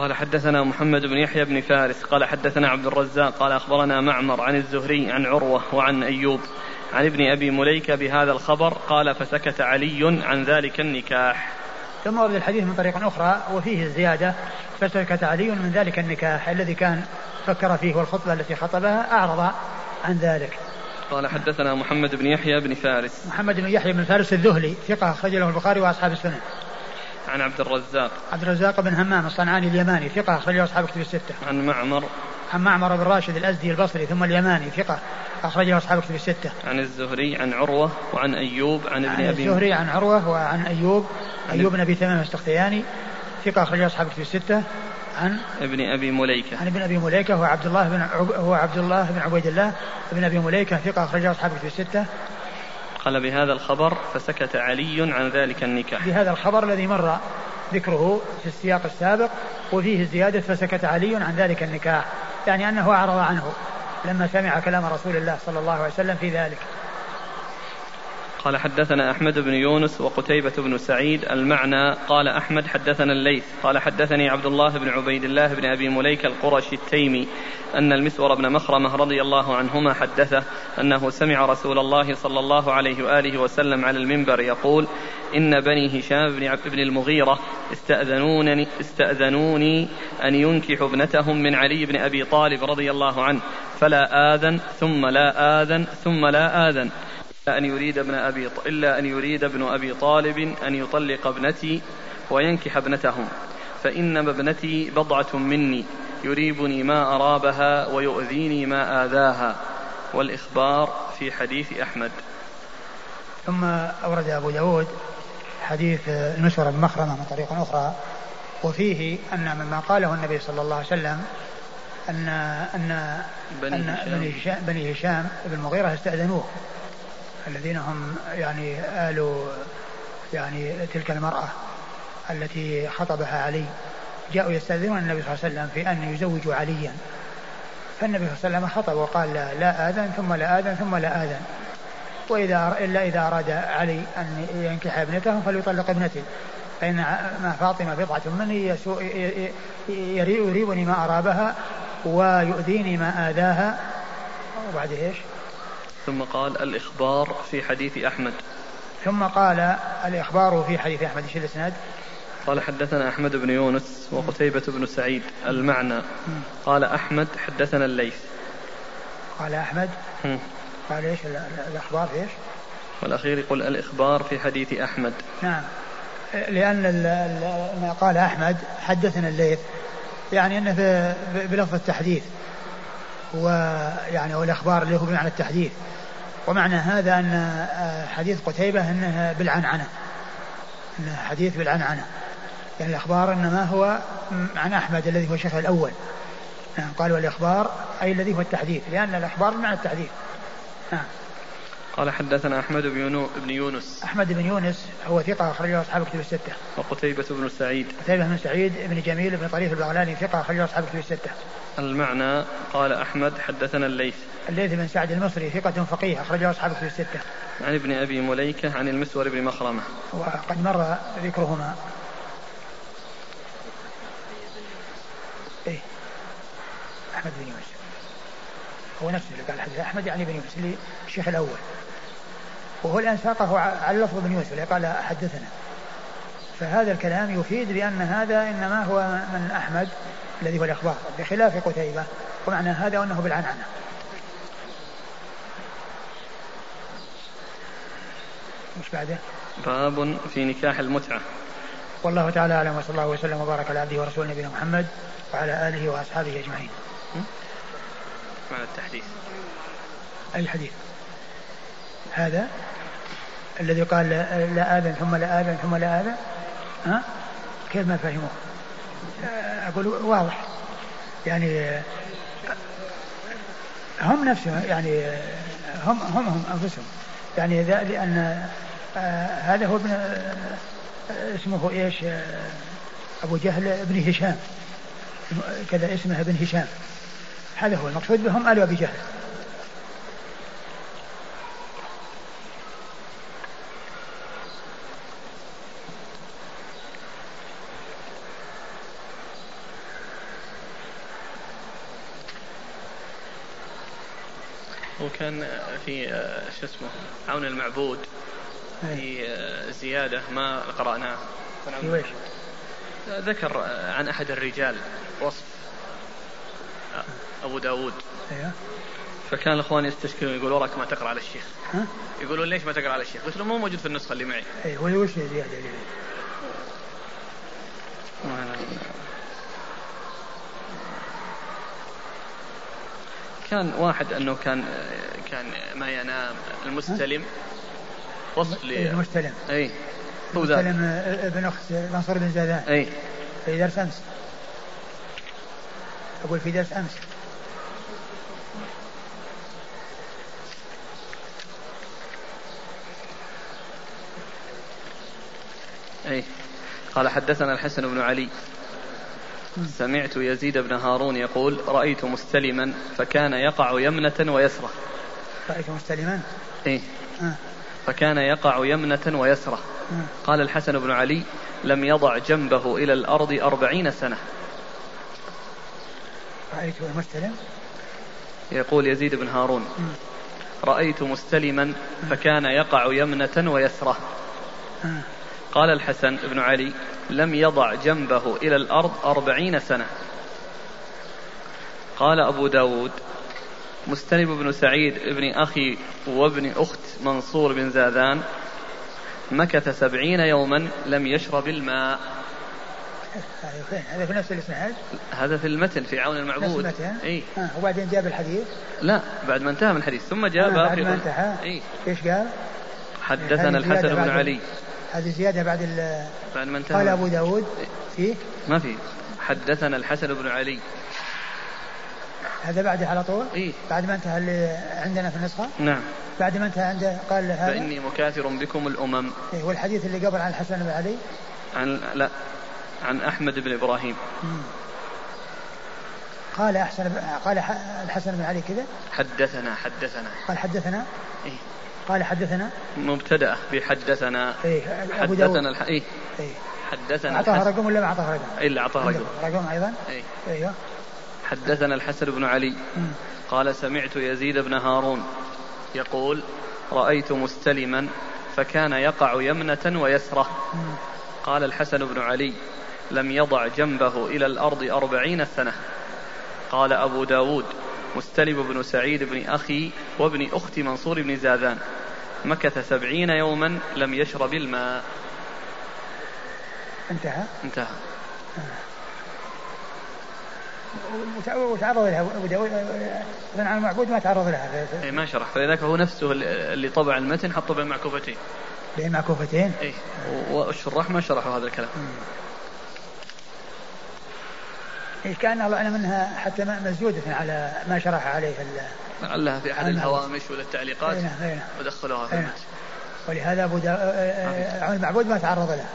قال حدثنا محمد بن يحيى بن فارس قال حدثنا عبد الرزاق قال أخبرنا معمر عن الزهري عن عروة وعن أيوب عن ابن أبي مليكة بهذا الخبر قال فسكت علي عن ذلك النكاح. ثم ورد الحديث من طريق أخرى وفيه الزيادة فسكت علي من ذلك النكاح الذي كان فكر فيه والخطبة التي خطبها أعرض عن ذلك. قال حدثنا محمد بن يحيى بن فارس. محمد بن يحيى بن فارس الذهلي ثقة أخرج له البخاري وأصحاب السنن عن عبد الرزاق عبد الرزاق بن همام الصنعاني اليماني ثقة أخرج له أصحاب كتب الستة عن معمر عن معمر بن راشد الأزدي البصري ثم اليماني ثقة أخرجه أصحاب كتب الستة. عن الزهري عن عروة وعن أيوب عن ابن أبي الزهري عن عروة وعن أيوب أيوب بن أبي تمام السختياني ثقة أخرجه أصحاب كتب الستة. عن ابن أبي مليكة عن ابن أبي مليكة هو عبد الله بن عب... هو عبد الله بن عبيد الله ابن أبي مليكة ثقة أخرجه أصحاب كتب الستة. قال بهذا الخبر فسكت علي عن ذلك النكاح. بهذا الخبر الذي مر ذكره في السياق السابق وفيه زيادة فسكت علي عن ذلك النكاح يعني أنه أعرض عنه لما سمع كلام رسول الله صلى الله عليه وسلم في ذلك. قال حدثنا أحمد بن يونس وقتيبة بن سعيد المعنى قال أحمد حدثنا الليث قال حدثني عبد الله بن عبيد الله بن أبي مليك القرشي التيمي أن المسور بن مخرمة رضي الله عنهما حدثه أنه سمع رسول الله صلى الله عليه وآله وسلم على المنبر يقول إن بني هشام بن بن المغيرة استأذنونني استأذنوني أن ينكحوا ابنتهم من علي بن أبي طالب رضي الله عنه فلا آذن ثم لا آذن ثم لا آذن. أن يريد ابن أبي إلا أن يريد ابن أبي طالب أن يطلق ابنتي وينكح ابنتهم. فإنما ابنتي بضعة مني يريبني ما أرابها ويؤذيني ما آذاها. والإخبار في حديث أحمد. ثم أورد أبو داود حديث المسور بن مخرمة من طريق أخرى وفيه أن مما قاله النبي صلى الله عليه وسلم أن أن بني أن هشام. بني هشام بني هشام بن المغيرة استأذنوه. الذين هم يعني آل يعني تلك المرأة التي خطبها علي. جاءوا يستأذنون النبي صلى الله عليه وسلم في أن يزوجوا عليا. فالنبي صلى الله عليه وسلم خطب وقال لا, لا آذن ثم لا آذن ثم لا آذن. وإذا إلا إذا أراد علي أن ينكح ابنته فليطلق ابنته. فإن فاطمة بضعة مني يريبني ما أرابها ويؤذيني ما آذاها. وبعد إيش؟ ثم قال الإخبار في حديث أحمد. ثم قال الإخبار في حديث أحمد إيش الإسناد؟ قال حدثنا أحمد بن يونس وقتيبة بن سعيد المعنى. قال أحمد حدثنا الليث. قال أحمد. قال ال- الأخبار في إيش؟ والأخير يقول الإخبار في حديث أحمد. نعم. لأن ما قال أحمد حدثنا الليث يعني أنه بلفظ التحديث. ويعني أو الأخبار اللي هو بمعنى التحديث. ومعنى هذا أن آه، حديث قتيبة أنه بالعنعنة. أنه حديث بالعنعنة. يعني الأخبار إنما هو عن أحمد الذي هو الشيخ الأول. نعم قال والإخبار أي الذي هو التحديث لأن الأخبار بمعنى التحديث. نعم. قال حدثنا أحمد بن يونس. أحمد بن يونس هو ثقة أخرجه أصحاب كتب الستة. وقتيبة بن سعيد. قتيبة بن سعيد بن جميل بن طريف البغلاني ثقة أخرجه أصحاب كتب الستة. المعنى قال أحمد حدثنا الليث. الليث بن سعد المصري ثقة فقيه أخرجه أصحاب كتب الستة. عن ابن أبي مليكة عن المسور بن مخرمة. وقد مر ذكرهما. إيه. أحمد بن يونس. هو نفسه اللي قال حدث أحمد يعني بن يونس اللي الشيخ الأول. وهو الآن ساقه على لفظ بن اللي قال حدثنا. فهذا الكلام يفيد بأن هذا إنما هو من أحمد الذي هو الإخبار بخلاف قتيبة ومعنى هذا أنه بالعنعنة. مش بعده؟ باب في نكاح المتعة. والله تعالى أعلم وصلى الله وسلم وبارك على عبده ورسوله نبينا محمد وعلى آله وأصحابه أجمعين. معنى التحديث. أي حديث؟ هذا؟ الذي قال لا, آذن ثم لا آذن ثم لا آذن ها؟ كيف ما فهموه؟ أقول واضح يعني هم نفسهم يعني هم هم هم أنفسهم يعني ذا لأن آه، هذا هو ابن آه، اسمه إيش؟ آه، أبو جهل ابن هشام كذا اسمه ابن هشام هذا هو المقصود بهم آل أبي جهل وكان في شو اسمه عون المعبود في زيادة ما قرأناه؟ ذكر عن أحد الرجال وصف أبو داود. أيوه. فكان الإخوان يستشكلون يقول وراك ما تقرأ على الشيخ؟ يقولون ليش ما تقرأ على الشيخ؟ قلت له مو موجود في النسخة اللي معي. اي وش وش كان واحد أنه كان كان ما ينام المستلم. وصف لي. المستلم. أي هو المستلم ابن أخت منصور بن زادان أي. في درس أمس. أقول في درس أمس. أي. قال حدثنا الحسن بن علي. سمعت يزيد بن هارون يقول رأيت مستلما فكان يقع يمنة ويسرة رأيت مستلما إيه آه. فكان يقع يمنة ويسرة آه. قال الحسن بن علي لم يضع جنبه إلى الأرض أربعين سنة رأيت المستلم يقول يزيد بن هارون آه. رأيت مستلما فكان يقع يمنة ويسرة. قال الحسن بن علي لم يضع جنبه إلى الأرض أربعين سنة قال أبو داود مستنب بن سعيد ابن أخي وابن أخت منصور بن زاذان مكث سبعين يوما لم يشرب الماء هذا في نفس الإسناد؟ هذا في المتن في عون المعبود نفس المتن؟ إي آه وبعدين جاب الحديث؟ لا بعد ما انتهى من الحديث ثم جاء آه بعد ما انتهى؟ إيش قال؟ حدثنا الحسن بن علي هذه زيادة بعد ال بعد ما انتهى قال أبو داود فيه ما في حدثنا الحسن بن علي هذا بعده على طول؟ إيه؟ بعد ما انتهى اللي عندنا في النسخة؟ نعم بعد ما انتهى عنده قال هذا فإني مكاثر بكم الأمم إيه والحديث اللي قبل عن الحسن بن علي؟ عن لا عن أحمد بن إبراهيم مم. قال أحسن قال الحسن بن علي كذا؟ حدثنا حدثنا قال حدثنا؟ إيه قال حدثنا؟ مبتدأ بحدثنا. إيه حدثنا الح... إيه. إيه. حدثنا أعطاه رقم ولا ما أعطاه رقم؟ اللي أعطاه رقم. رقم أيضا؟ إيه. أيوه. حدثنا الحسن بن علي. مم. قال سمعت يزيد بن هارون يقول رأيت مستلما فكان يقع يمنة ويسرة. مم. قال الحسن بن علي لم يضع جنبه إلى الأرض أربعين سنة. قال أبو داود مستلم بن سعيد بن أخي وابن أخت منصور بن زاذان. مكث سبعين يوما لم يشرب الماء. انتهى؟ انتهى. وتعرض لها ابو داود ابن عن المعبود ما تعرض لها. اي ما شرح. فلذلك هو نفسه اللي طبع المتن حطه بين معكوفتين. بين معكوفتين؟ اي والشراح ما شرحوا هذا الكلام. إيه كأن الله أعلم أنها حتى مزودة على ما شرح عليه لعلها في أحد الهوامش ولا التعليقات هنا هنا ودخلوها في المتن ولهذا أبو دا... عون المعبود ما تعرض لها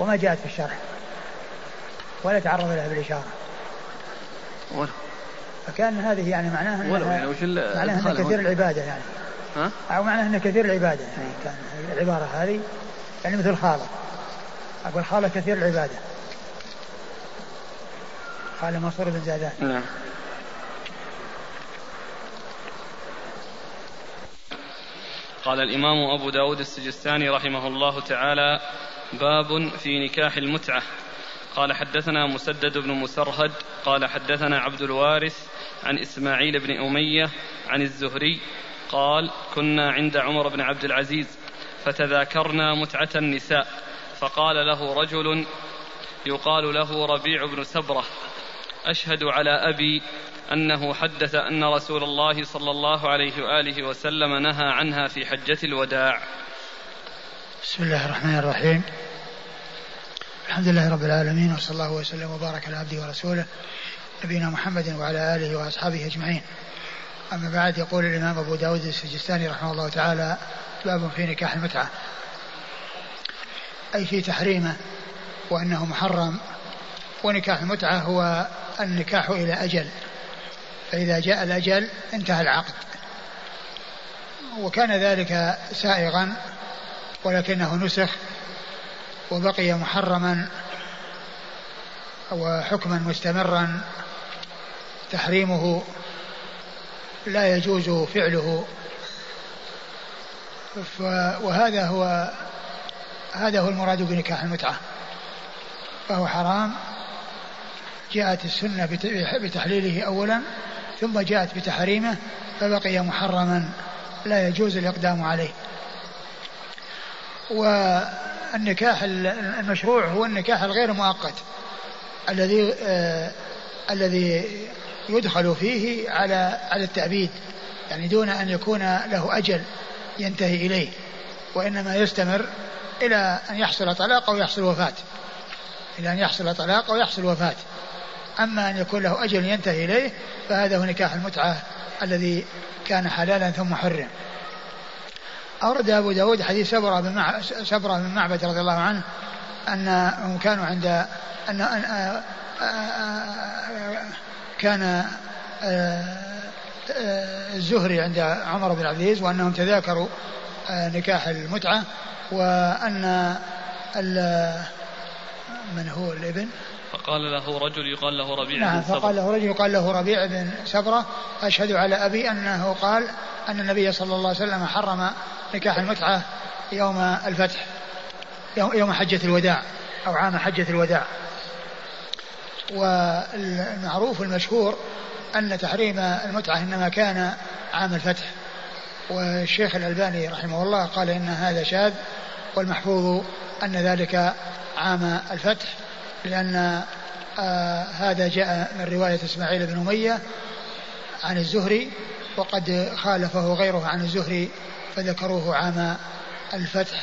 وما جاءت في الشرح. ولا تعرض لها بالإشارة. ولا. فكأن هذه يعني معناها ولو يعني وش معناها أنها كثير العبادة يعني. ها؟ أو معناها أنها كثير العبادة يعني. كان العبارة هذه يعني مثل خالة أقول خالة كثير العبادة. قال منصور بن زادان نعم. قال الإمام أبو داود السجستاني رحمه الله تعالى باب في نكاح المتعة. قال حدثنا مسدد بن مسرهد قال حدثنا عبد الوارث عن إسماعيل بن أمية عن الزهري قال كنا عند عمر بن عبد العزيز فتذاكرنا متعة النساء فقال له رجل يقال له ربيع بن سبرة. أشهد على أبي أنه حدث أن رسول الله صلى الله عليه وآله وسلم نهى عنها في حجة الوداع. بسم الله الرحمن الرحيم. الحمد لله رب العالمين وصلى الله وسلم وبارك على عبده ورسوله نبينا محمد وعلى آله وأصحابه أجمعين. أما بعد يقول الإمام أبو داود السجستاني رحمه الله تعالى باب في نكاح المتعة. أي في تحريمه وأنه محرم ونكاح المتعة هو النكاح إلى أجل. فإذا جاء الأجل انتهى العقد. وكان ذلك سائغا ولكنه نسخ وبقي محرما وحكما مستمرا. تحريمه لا يجوز فعله. وهذا هو هذا هو المراد بنكاح المتعة. فهو حرام جاءت السنة بتحليله أولا ثم جاءت بتحريمه فبقي محرما. لا يجوز الإقدام عليه. والنكاح المشروع هو النكاح الغير مؤقت الذي آه الذي يدخل فيه على على التأبيد يعني دون أن يكون له أجل ينتهي إليه وإنما يستمر إلى أن يحصل طلاق أو يحصل وفاة. إلى أن يحصل طلاق أو يحصل وفاة. أما أن يكون له أجل ينتهي إليه فهذا هو نكاح المتعة الذي كان حلالا ثم حرم أورد أبو داود حديث سبرة بن مع... سبرة بن معبد رضي الله عنه أنهم كانوا عند أن. كان الزهري عند عمر بن عبد العزيز وأنهم تذاكروا نكاح المتعة وأن من هو الابن فقال له رجل يقال له ربيع نعم بن سبرة فقال له رجل يقال له ربيع بن سبرة أشهد على أبي أنه قال أن النبي صلى الله عليه وسلم حرم نكاح المتعة يوم الفتح يوم حجة الوداع أو عام حجة الوداع. والمعروف المشهور أن تحريم المتعة إنما كان عام الفتح. والشيخ الألباني رحمه الله قال إن هذا شاذ والمحفوظ أن ذلك عام الفتح. لأن آه هذا جاء من رواية إسماعيل بن أمية عن الزهري وقد خالفه غيره عن الزهري فذكروه عام الفتح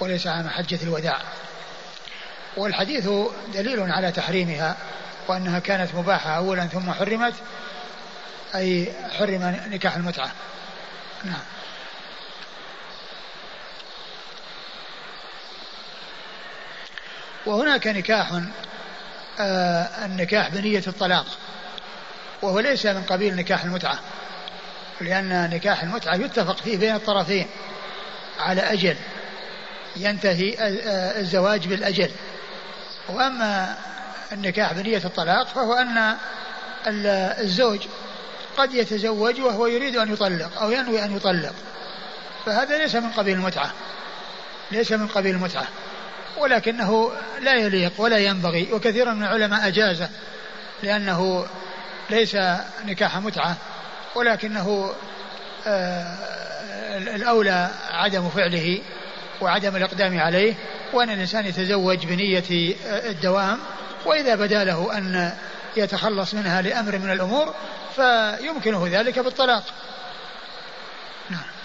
وليس عام حجة الوداع. والحديث دليل على تحريمها وأنها كانت مباحة أولا ثم حرمت أي حرم نكاح المتعة. نعم. وهناك نكاح آه النكاح بنية الطلاق وهو ليس من قبيل نكاح المتعة لأن نكاح المتعة يتفق فيه بين الطرفين على أجل ينتهي الزواج بالأجل. وأما النكاح بنية الطلاق فهو أن الزوج قد يتزوج وهو يريد أن يطلق أو ينوي أن يطلق فهذا ليس من قبيل المتعة ليس من قبيل المتعة. ولكنه لا يليق ولا ينبغي وكثير من العلماء أجازه لأنه ليس نكاح متعة ولكنه آه الأولى عدم فعله وعدم الإقدام عليه وأن الإنسان يتزوج بنية الدوام وإذا بدا له أن يتخلص منها لأمر من الأمور فيمكنه ذلك بالطلاق. نعم.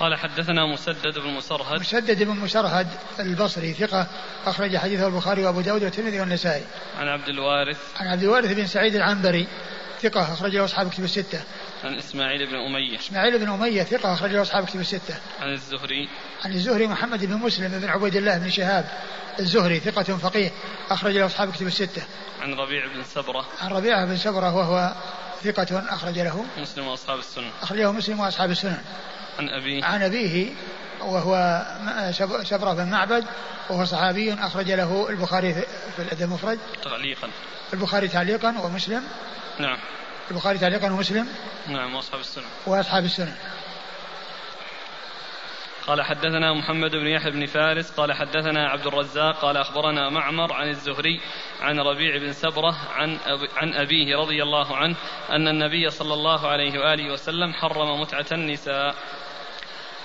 قال حدثنا مسدد بن مسرهد. مسدد بن مسرهد البصري ثقة أخرج حديثه البخاري وأبو داود والترمذي والنسائي. عن عبد الوارث. عن عبد الوارث بن سعيد العنبري ثقة أخرج له أصحاب كتب الستة. عن إسماعيل بن أمية. إسماعيل بن أمية ثقة أخرج له أصحاب كتب الستة. عن الزهري. عن الزهري محمد بن مسلم بن عبيد الله بن شهاب الزهري ثقة فقيه أخرج له أصحاب كتب الستة. عن ربيع بن سبرة. عن ربيعة بن سبرة وهو ثقة أخرج له. مسلم وأصحاب السنة. أخرجه مسلم وأصحاب السنن عن أبيه. عن أبيه وهو سبرة بن معبد وهو صحابي أخرج له البخاري في الأدب المفرد. تعليقا. البخاري تعليقا ومسلم. نعم. البخاري تعليقا ومسلم. نعم وأصحاب السنة. وأصحاب السنن قال حدثنا محمد بن يحيى بن فارس قال حدثنا عبد الرزاق قال أخبرنا معمر عن الزهري عن ربيع بن سبرة عن أبي عن أبيه رضي الله عنه أن النبي صلى الله عليه وآله وسلم حرم متعة النساء.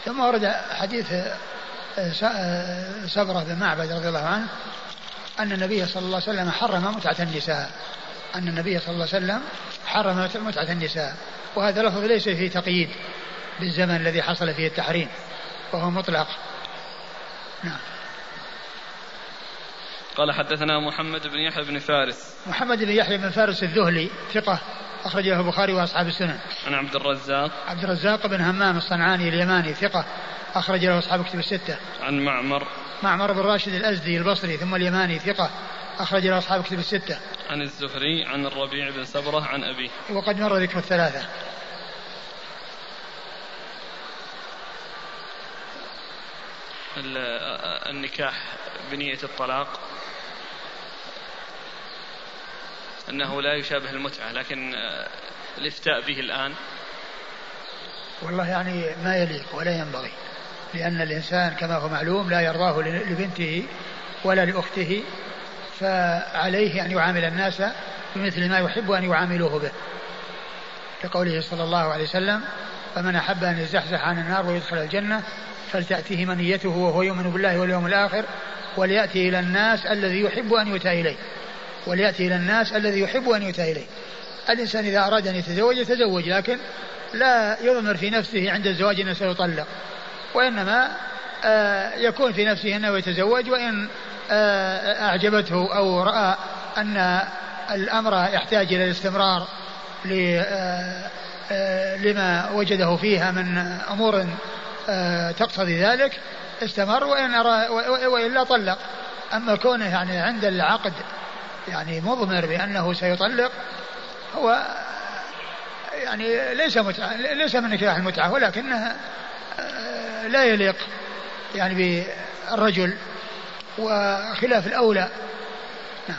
ثم ورد حديث سبرة بن معبد رضي الله عنه أن النبي صلى الله عليه وسلم حرم متعة النساء. أن النبي صلى الله عليه وسلم حرم متعة النساء وهذا لفظ ليس فيه تقييد بالزمن الذي حصل فيه التحريم. وهو مطلق نعم قال حدثنا محمد بن يحيى بن فارس محمد بن يحيى بن فارس الذهلي ثقة أخرج له البخاري وأصحاب السنن. عن عبد الرزاق. عبد الرزاق بن همام الصنعاني اليماني ثقة أخرج له أصحاب كتب الستة. عن معمر. معمر بن راشد الأزدي البصري ثم اليماني ثقة أخرج له أصحاب كتب الستة. عن الزهري عن الربيع بن سبرة عن أبيه. وقد مر ذكر الثلاثة. النكاح بنية الطلاق. أنه لا يشابه المتعة لكن آه، الإفتاء به الآن. والله يعني ما يليق ولا ينبغي لأن الإنسان كما هو معلوم لا يرضاه لبنته ولا لأخته فعليه أن يعامل الناس بمثل ما يحب أن يعاملوه به. لقوله صلى الله عليه وسلم فمن أحب أن يزحزح عن النار ويدخل الجنة فلتأتيه منيته وهو يؤمن بالله واليوم الآخر وليأتي إلى الناس الذي يحب أن يؤتى إليه. وليأتي إلى الناس الذي يحب أن يؤتى إليه. الإنسان إذا أراد أن يتزوج يتزوج لكن لا يضمر في نفسه عند الزواج أنه سيطلق. وإنما آه، يكون في نفسه أنه يتزوج وإن آه، أعجبته أو رأى أن الأمر يحتاج إلى الاستمرار آه، لما وجده فيها من أمور تقتضي ذلك استمر وإن وإلا طلق. أما كونه يعني عند العقد يعني مضمر بأنه سيطلق هو يعني ليس متعة ليس من نكاح المتعة ولكنها آه، لا يليق يعني بالرجل وخلاف الأولى. نعم.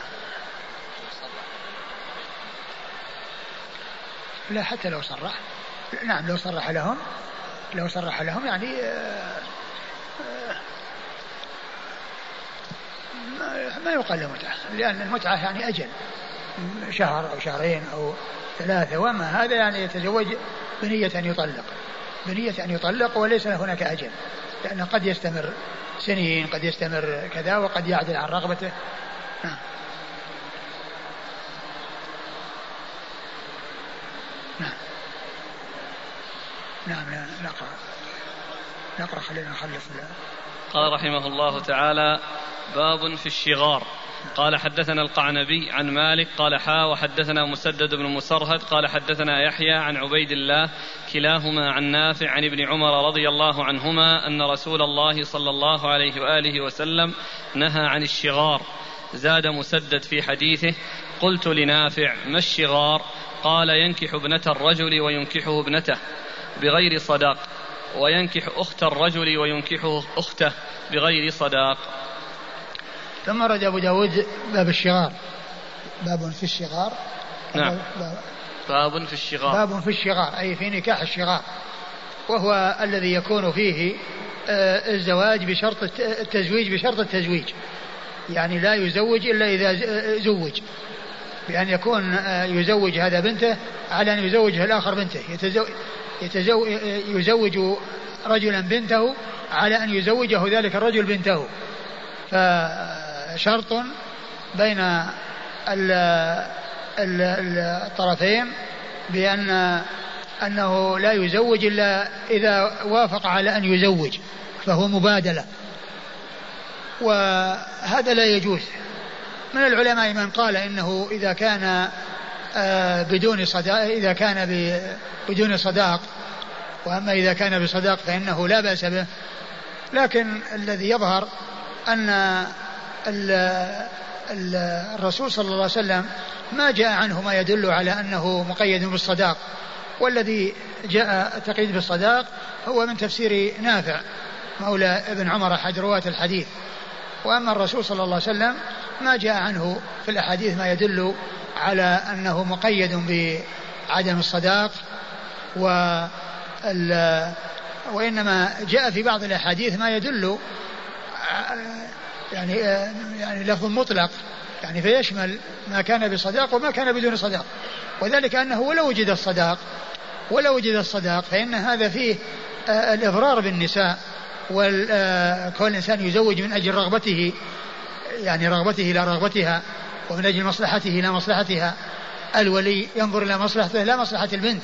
لا حتى لو صرح. نعم لو صرح لهم لو صرح لهم يعني آه، آه، ما يقال له متعة لأن المتعة يعني أجل شهر أو شهرين أو ثلاثة وأما هذا يعني يتزوج بنية أن يطلق بنية أن يطلق وليس هناك أجل لأنه قد يستمر سنين قد يستمر كذا وقد يعدل عن رغبته نعم نعم نعم نقرأ نقرأ خلينا نخلص قال رحمه الله تعالى باب في الشغار. قال حدثنا القعنبي عن مالك قال حا وحدثنا مسدد بن مسرهد قال حدثنا يحيى عن عبيد الله كلاهما عن نافع عن ابن عمر رضي الله عنهما أن رسول الله صلى الله عليه وآله وسلم نهى عن الشغار. زاد مسدد في حديثه قلت لنافع ما الشغار؟ قال ينكح ابنة الرجل وينكحه ابنته. بغير صداق. وينكح أخت الرجل وينكحه أخته بغير صداق. ثم رد أبو داود باب الشغار. باب في الشغار. نعم. باب في الشغار. باب في الشغار أي في نكاح الشغار. وهو الذي يكون فيه آه، الزواج بشرط التزويج بشرط التزويج. يعني لا يزوج إلا إذا زوج. بأن يكون آه، يزوج هذا بنته على أن يزوجه الآخر بنته. يتزوج, يتزوج يزوج رجلا بنته على أن يزوجه ذلك الرجل بنته. ف شرط بين الطرفين بأن أنه لا يزوج إلا إذا وافق على أن يزوج فهو مبادلة. وهذا لا يجوز. من العلماء من قال إنه إذا كان آه، بدون صداق إذا كان بدون صداق وأما إذا كان بصداق فإنه لا بأس به. لكن الذي يظهر أن الرسول صلى الله عليه وسلم ما جاء عنه ما يدل على أنه مقيد بالصداق. والذي جاء التقييد بالصداق هو من تفسير نافع مولى ابن عمر أحد رواة الحديث. وأما الرسول صلى الله عليه وسلم ما جاء عنه في الأحاديث ما يدل على أنه مقيد بعدم الصداق و وإنما جاء في بعض الأحاديث ما يدل يعني يعني لفظ مطلق يعني فيشمل ما كان بصداق وما كان بدون صداق. وذلك أنه ولو وجد الصداق ولو وجد الصداق فإن هذا فيه الإضرار بالنساء. وكون آه، الانسان يزوج من أجل رغبته يعني رغبته إلى رغبتها ومن أجل مصلحته إلى مصلحتها. الولي ينظر إلى مصلحته لا مصلحة البنت.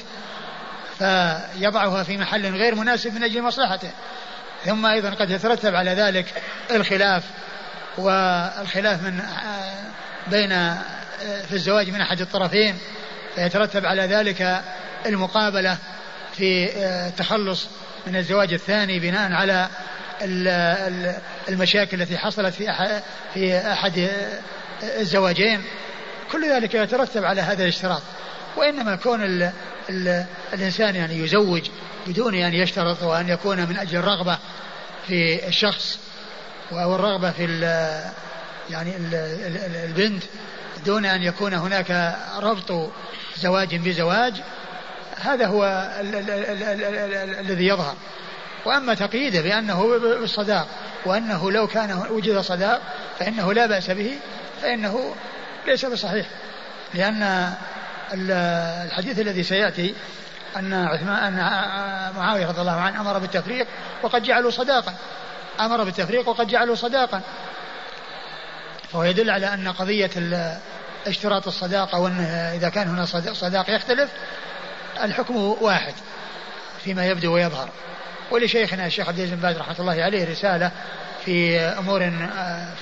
فيضعها في محل غير مناسب من أجل مصلحته. ثم أيضا قد يترتب على ذلك الخلاف والخلاف من بين في الزواج من أحد الطرفين. فيترتب على ذلك المقابلة في التخلص من الزواج الثاني بناء على المشاكل التي حصلت في في أحد الزواجين. كل ذلك يترتب على هذا الاشتراط. وإنما كون ال ال الإنسان يعني يزوج بدون أن يشترط وأن يكون من أجل الرغبة في الشخص أو الرغبة في يعني البنت دون أن يكون هناك ربط زواج بزواج هذا هو الذي يظهر. وأما تقييده بأنه بالصداق وأنه لو كان وجد صداق فإنه لا بأس به فإنه ليس بصحيح. لأن الحديث الذي سيأتي أن عثمان أن معاوية رضي الله عنه أمر بالتفريق وقد جعلوا صداقا. أمر بالتفريق وقد جعلوا صداقا. فهو يدل على أن قضية اشتراط الصداقة وأن إذا كان هنا صداق يختلف الحكم واحد فيما يبدو ويظهر. ولشيخنا الشيخ عبد العزيز بن باز رحمة الله عليه رسالة في أمور آه،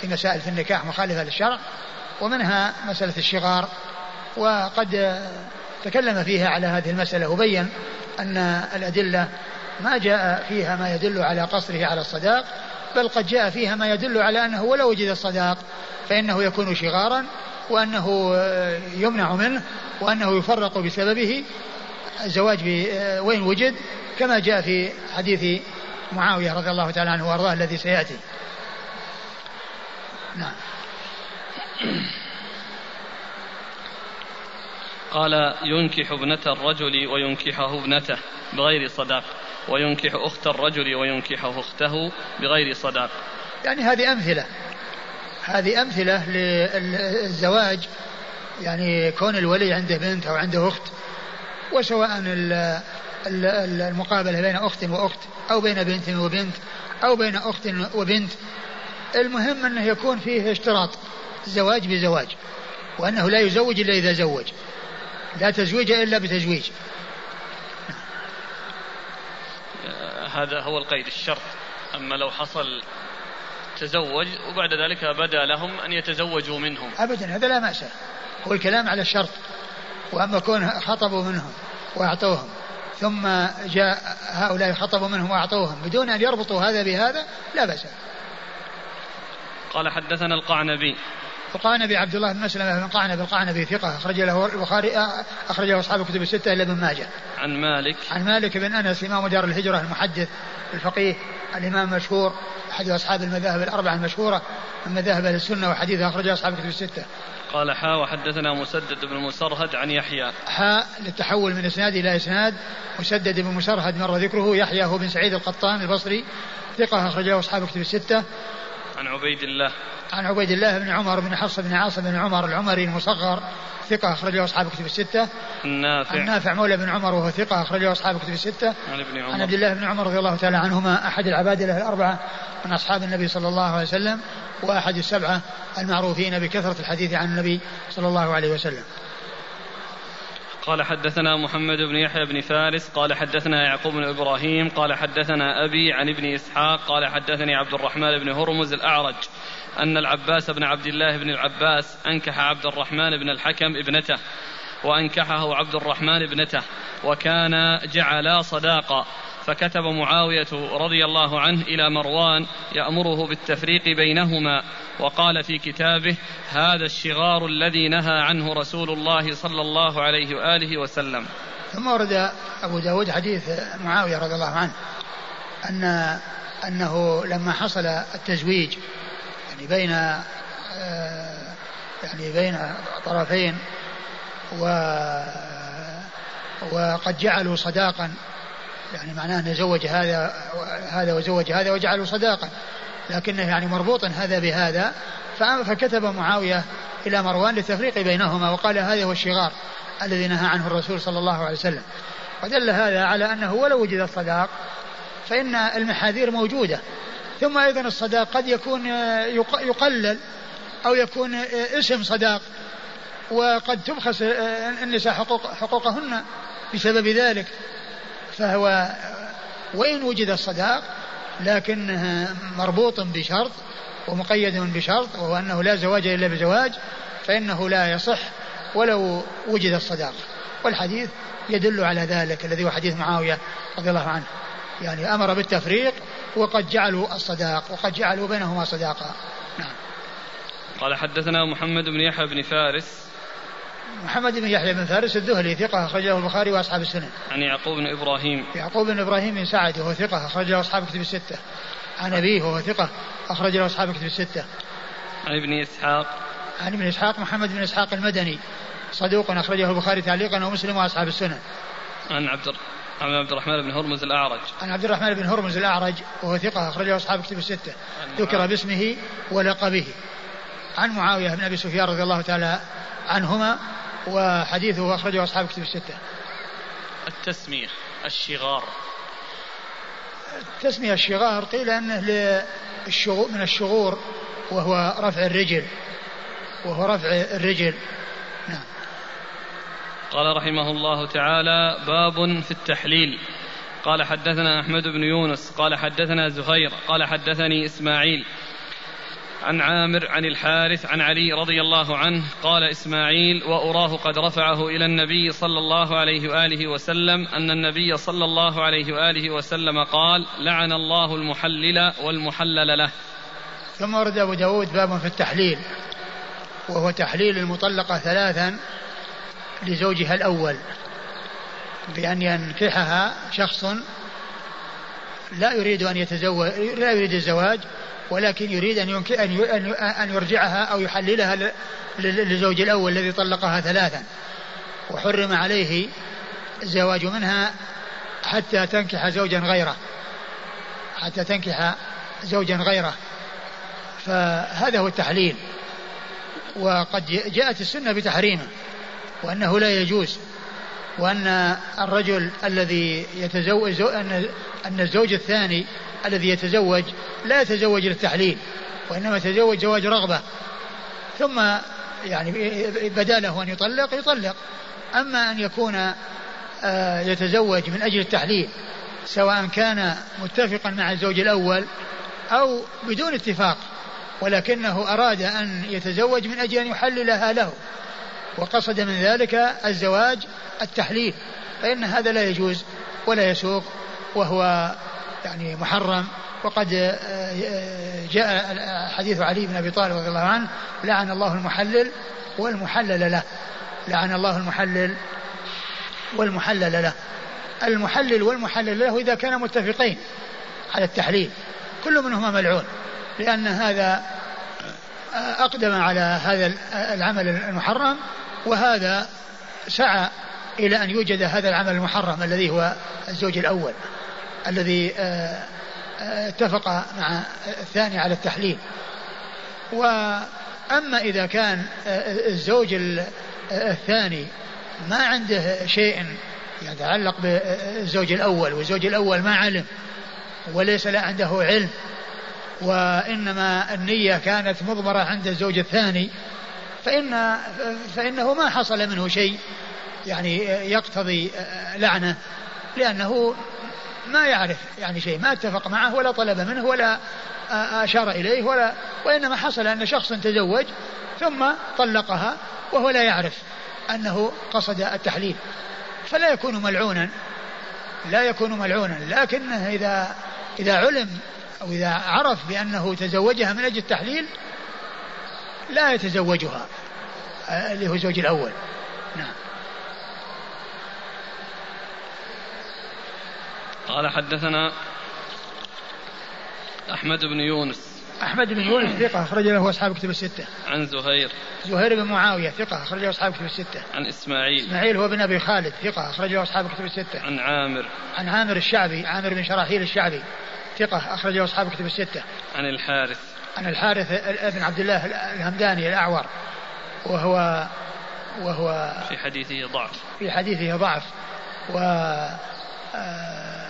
في مسائل في النكاح مخالفة للشرع ومنها مسألة الشغار وقد تكلم فيها على هذه المسألة وبين أن الأدلة ما جاء فيها ما يدل على قصره على الصداق بل قد جاء فيها ما يدل على أنه ولو وجد الصداق فإنه يكون شغارا وأنه آه، يمنع منه وأنه يفرق بسببه الزواج آه، وين وجد كما جاء في حديث معاوية رضي الله تعالى عنه وأرضاه الذي سيأتي. نعم. قال ينكح ابنة الرجل وينكحه ابنته بغير صداق وينكح أخت الرجل وينكحه أخته بغير صداق. يعني هذه أمثلة. هذه أمثلة للزواج يعني كون الولي عنده بنت أو عنده أخت وسواء المقابلة بين أخت وأخت أو بين بنت وبنت أو بين أخت وبنت المهم أنه يكون فيه اشتراط زواج بزواج وأنه لا يزوج إلا إذا زوج لا تزويج إلا بتزويج. هذا هو القيد الشرط. أما لو حصل تزوج وبعد ذلك بدا لهم أن يتزوجوا منهم. أبدا هذا لا مأسى هو الكلام على الشرط. وأما كون خطبوا منهم وأعطوهم ثم جاء هؤلاء خطبوا منهم وأعطوهم بدون أن يربطوا هذا بهذا لا بأس. قال حدثنا القعنبي. القعنبي عبد الله بن مسلمة بن قعنبي القعنبي ثقة أخرج له البخاري أخرج له أصحاب الكتب الستة إلا ابن ماجه. عن مالك عن مالك بن أنس إمام دار الهجرة المحدث الفقيه الإمام المشهور أحد أصحاب المذاهب الأربعة المشهورة من مذاهب أهل السنة وحديثه أخرجه أصحاب الكتب الستة. قال حاء وحدثنا مسدد بن مسرهد عن يحيى حاء للتحول من إسناد إلى إسناد مسدد بن مسرهد مر ذكره يحيى هو بن سعيد القطان البصري ثقة أخرجه أصحاب كتب الستة. عن عبيد الله عن عبيد الله بن عمر بن حفص بن عاصم بن عمر العمري المصغر ثقة أخرجه أصحاب كتب الستة. النافع النافع مولى بن عمر وهو ثقة أخرجه أصحاب كتب الستة. عن ابن عمر عن عبد الله بن عمر رضي الله تعالى عنهما أحد العبادلة الأربعة من أصحاب النبي صلى الله عليه وسلم وأحد السبعة المعروفين بكثرة الحديث عن النبي صلى الله عليه وسلم قال حدثنا محمد بن يحيى بن فارس قال حدثنا يعقوب بن إبراهيم قال حدثنا أبي عن ابن إسحاق قال حدثني عبد الرحمن بن هرمز الأعرج أن العباس بن عبد الله بن العباس أنكح عبد الرحمن بن الحكم ابنته وأنكحه عبد الرحمن ابنته وكان جعلا صداقا. فكتب معاوية رضي الله عنه إلى مروان يأمره بالتفريق بينهما وقال في كتابه هذا الشغار الذي نهى عنه رسول الله صلى الله عليه وآله وسلم. ثم ورد أبو داود حديث معاوية رضي الله عنه أن أنه لما حصل التزويج يعني بين آه، يعني بين طرفين و وقد جعلوا صداقا يعني معناه أنه زوج هذا هذا وزوج هذا وجعلوا صداقة. لكنه يعني مربوط هذا بهذا فكتب معاوية إلى مروان للتفريق بينهما وقال هذا هو الشغار الذي نهى عنه الرسول صلى الله عليه وسلم. ودل هذا على أنه ولو وجد الصداق فإن المحاذير موجودة. ثم أيضا الصداق قد يكون يقلل أو يكون اسم صداق وقد تبخس النساء حقوق حقوقهن بسبب ذلك. فهو وإن وجد الصداق لكنه مربوط بشرط ومقيد بشرط وهو أنه لا زواج إلا بزواج فإنه لا يصح ولو وجد الصداق. والحديث يدل على ذلك الذي هو حديث معاوية رضي الله عنه. يعني أمر بالتفريق وقد جعلوا الصداق وقد جعلوا بينهما صداقة نعم. قال حدثنا محمد بن يحيى بن فارس محمد بن يحيى بن فارس الذهلي ثقة أخرجه البخاري وأصحاب السنن. عن يعقوب بن إبراهيم. يعقوب بن إبراهيم بن سعد وهو ثقة أخرجه أصحاب كتب الستة. عن أبيه وهو ثقة أخرجه أصحاب كتب الستة. عن ابن إسحاق عن ابن إسحاق محمد بن إسحاق المدني صدوق أخرجه البخاري تعليقا ومسلم وأصحاب السنن عن عبد عن عبد الرحمن بن هرمز الأعرج عن عبد الرحمن بن هرمز الأعرج وهو ثقة أخرجه أصحاب كتب الستة ذكر باسمه ولقبه عن معاوية بن أبي سفيان رضي الله تعالى عنهما وحديثه أخرجه أصحاب كتب الستة. التسمية الشغار. التسمية الشغار قيل أنه للشغور من الشغور وهو رفع الرجل. وهو رفع الرجل. نعم. قال رحمه الله تعالى باب في التحليل. قال حدثنا أحمد بن يونس قال حدثنا زهير قال حدثني إسماعيل عن عامر عن الحارث عن علي رضي الله عنه قال إسماعيل وأراه قد رفعه إلى النبي صلى الله عليه وآله وسلم أن النبي صلى الله عليه وآله وسلم قال لعن الله المحلل والمحلل له. ثم ورد أبو داود باب في التحليل وهو تحليل المطلقة ثلاثا لزوجها الأول بأن ينكحها شخص لا يريد أن يتزوج لا يريد الزواج ولكن يريد أن ينك... أن يرجعها أو يحللها للزوج الأول الذي طلقها ثلاثا. وحرم عليه الزواج منها حتى تنكح زوجا غيره. حتى تنكح زوجا غيره. فهذا هو التحليل. وقد جاءت السنة بتحريمه وأنه لا يجوز. وأن الرجل الذي يتزوج أن الزوج الثاني الذي يتزوج لا يتزوج للتحليل وإنما يتزوج زواج رغبة. ثم يعني بدأ له أن يطلق يطلق. أما أن يكون آه، يتزوج من أجل التحليل سواء كان متفقا مع الزوج الأول أو بدون اتفاق ولكنه أراد أن يتزوج من أجل أن يحللها له. وقصد من ذلك الزواج التحليل فإن هذا لا يجوز ولا يسوق وهو يعني محرم. وقد آه، جاء حديث علي بن أبي طالب رضي الله عنه لعن الله المحلل والمحلل له. لعن الله المحلل والمحلل له. المحلل والمحلل له إذا كانا متفقين على التحليل كل منهما ملعون لأن هذا أقدم على هذا العمل المحرم وهذا سعى إلى أن يوجد هذا العمل المحرم الذي هو الزوج الأول الذي آه، آه، اتفق مع الثاني على التحليل. وأما إذا كان آه، الزوج الثاني ما عنده شيء يتعلق بالزوج الأول والزوج الأول ما علم وليس لا عنده علم وإنما النية كانت مضمرة عند الزوج الثاني فإن فإنه ما حصل منه شيء يعني يقتضي لعنة لأنه ما يعرف يعني شيء ما اتفق معه ولا طلب منه ولا أشار إليه ولا وإنما حصل أن شخص تزوج ثم طلقها وهو لا يعرف أنه قصد التحليل. فلا يكون ملعونا لا يكون ملعونا لكنه إذا إذا علم أو إذا عرف بأنه تزوجها من أجل التحليل لا يتزوجها اللي هو الزوج الأول نعم قال حدثنا أحمد بن يونس أحمد بن يونس ثقة أخرج له أصحاب كتب الستة. عن زهير. زهير بن معاوية ثقة أخرج له أصحاب كتب الستة. عن إسماعيل. إسماعيل هو بن أبي خالد ثقة أخرج له أصحاب كتب الستة. عن عامر. عن عامر الشعبي عامر بن شراحيل الشعبي ثقة أخرج له أصحاب كتب الستة. عن الحارث. عن الحارث بن عبد الله الهمداني الأعور وهو وهو في حديثه ضعف. في حديثه ضعف و آه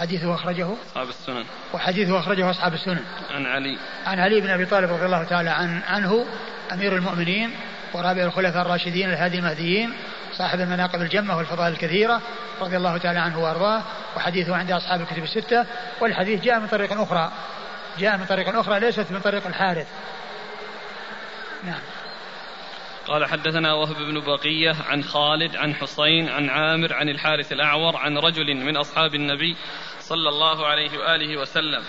حديثه أخرجه أصحاب السنن وحديثه أخرجه أصحاب السنن عن علي عن علي بن أبي طالب رضي الله تعالى عن عنه أمير المؤمنين ورابع الخلفاء الراشدين الهادي المهديين صاحب المناقب الجمة والفضائل الكثيرة رضي الله تعالى عنه وأرضاه وحديثه عند أصحاب الكتب الستة والحديث جاء من طريق أخرى جاء من طريق أخرى ليست من طريق الحارث. نعم. قال حدثنا وهب بن بقية عن خالد عن حسين عن عامر عن الحارث الأعور عن رجل من أصحاب النبي صلى الله عليه وآله وسلم.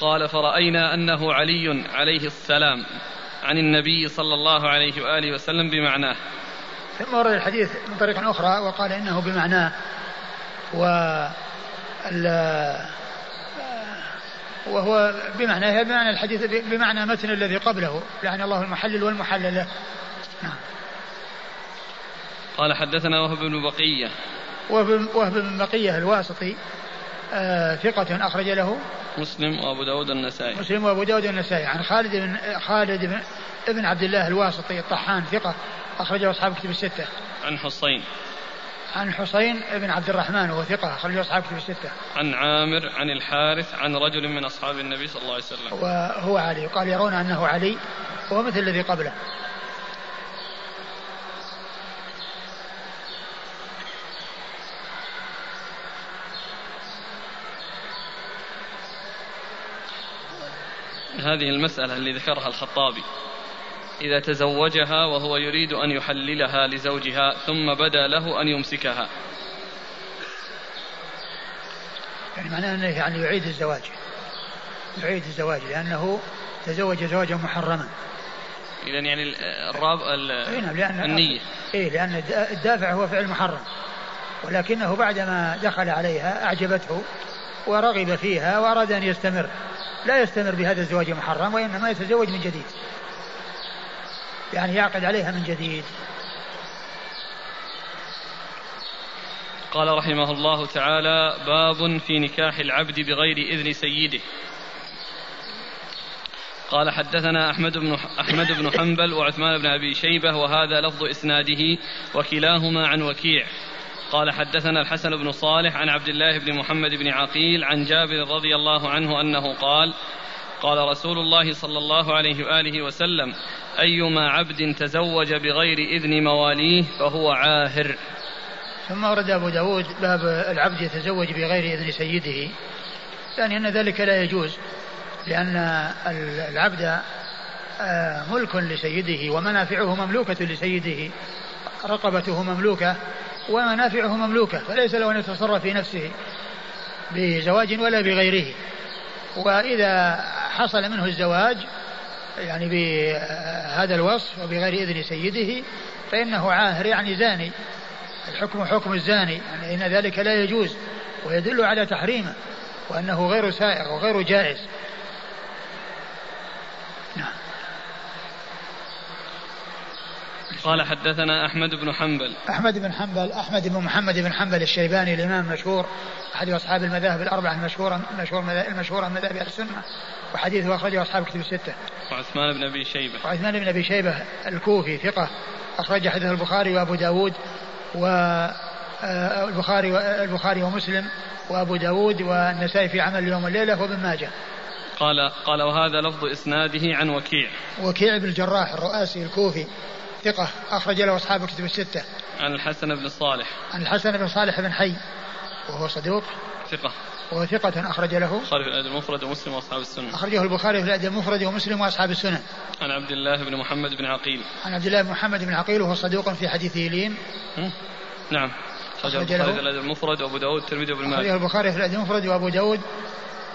قال فرأينا أنه علي عليه السلام عن النبي صلى الله عليه وآله وسلم بمعناه. ثم ورد الحديث من طريق أخرى وقال إنه بمعناه و وهو بمعنى بمعنى الحديث بمعنى متن الذي قبله. لعن الله المحلل والمحلل. له نعم. قال حدثنا وهب بن بقية. وهب بن بقية الواسطي آه ثقة أخرج له مسلم وأبو داود النسائي. مسلم وأبو داود النسائي. عن خالد بن خالد بن ابن عبد الله الواسطي الطحان ثقة أخرجه أصحاب كتب الستة عن حصين عن حسين بن عبد الرحمن وهو ثقة أخرجه أصحاب كتب الستة. عن عامر عن الحارث عن رجل من أصحاب النبي صلى الله عليه وسلم. وهو علي قال يرون أنه علي وهو مثل الذي قبله. هذه المسألة اللي ذكرها الخطابي إذا تزوجها وهو يريد أن يحللها لزوجها ثم بدا له أن يمسكها. يعني معناه أنه يعني يعيد الزواج. يعيد الزواج لأنه تزوج زواجا محرما. إذا يعني الراب نعم لأن النية. إيه لأن الدافع هو فعل محرم. ولكنه بعدما دخل عليها أعجبته ورغب فيها وأراد أن يستمر. لا يستمر بهذا الزواج المحرم وإنما يتزوج من جديد. يعني يعقد عليها من جديد. قال رحمه الله تعالى باب في نكاح العبد بغير إذن سيده. قال حدثنا أحمد بن أحمد بن حنبل وعثمان بن أبي شيبة وهذا لفظ إسناده وكلاهما عن وكيع. قال حدثنا الحسن بن صالح عن عبد الله بن محمد بن عقيل عن جابر رضي الله عنه أنه قال قال رسول الله صلى الله عليه وآله وسلم أيما عبد تزوج بغير إذن مواليه فهو عاهر. ثم ورد أبو داود باب العبد يتزوج بغير إذن سيده. يعني أن ذلك لا يجوز لأن العبد آه، ملك لسيده ومنافعه مملوكة لسيده رقبته مملوكة ومنافعه مملوكة فليس له أن يتصرف في نفسه بزواج ولا بغيره. وإذا حصل منه الزواج يعني بهذا الوصف وبغير إذن سيده فإنه عاهر يعني زاني. الحكم حكم الزاني يعني إن ذلك لا يجوز ويدل على تحريمه وأنه غير سائر وغير جائز. نعم. قال حدثنا أحمد بن حنبل أحمد بن حنبل أحمد بن محمد بن حنبل الشيباني الإمام المشهور أحد أصحاب المذاهب الأربعة المشهورة المشهور المشهورة من مذاهب أهل السنة وحديثه أخرجه أصحاب كتب الستة. وعثمان بن أبي شيبة. وعثمان بن أبي شيبة الكوفي ثقة أخرج حديث البخاري وأبو داود والبخاري آه، البخاري ومسلم وأبو داود والنسائي في عمل اليوم والليلة وابن ماجه. قال قال وهذا لفظ إسناده عن وكيع. وكيع بن الجراح الرؤاسي الكوفي ثقة أخرج له أصحاب الكتب الستة. عن الحسن بن صالح. عن الحسن بن صالح بن حي. وهو صدوق. ثقة. وهو ثقة أخرج له. البخاري في الأدب المفرد ومسلم وأصحاب السنة. أخرجه البخاري في الأدب المفرد ومسلم وأصحاب السنة. عن عبد الله بن محمد بن عقيل. عن عبد الله بن محمد بن عقيل وهو صدوق في حديثه لين نعم. أخرجه البخاري في الأدب المفرد وأبو داود والترمذي وابن ماجه. أخرجه البخاري في الأدب المفرد وأبو داود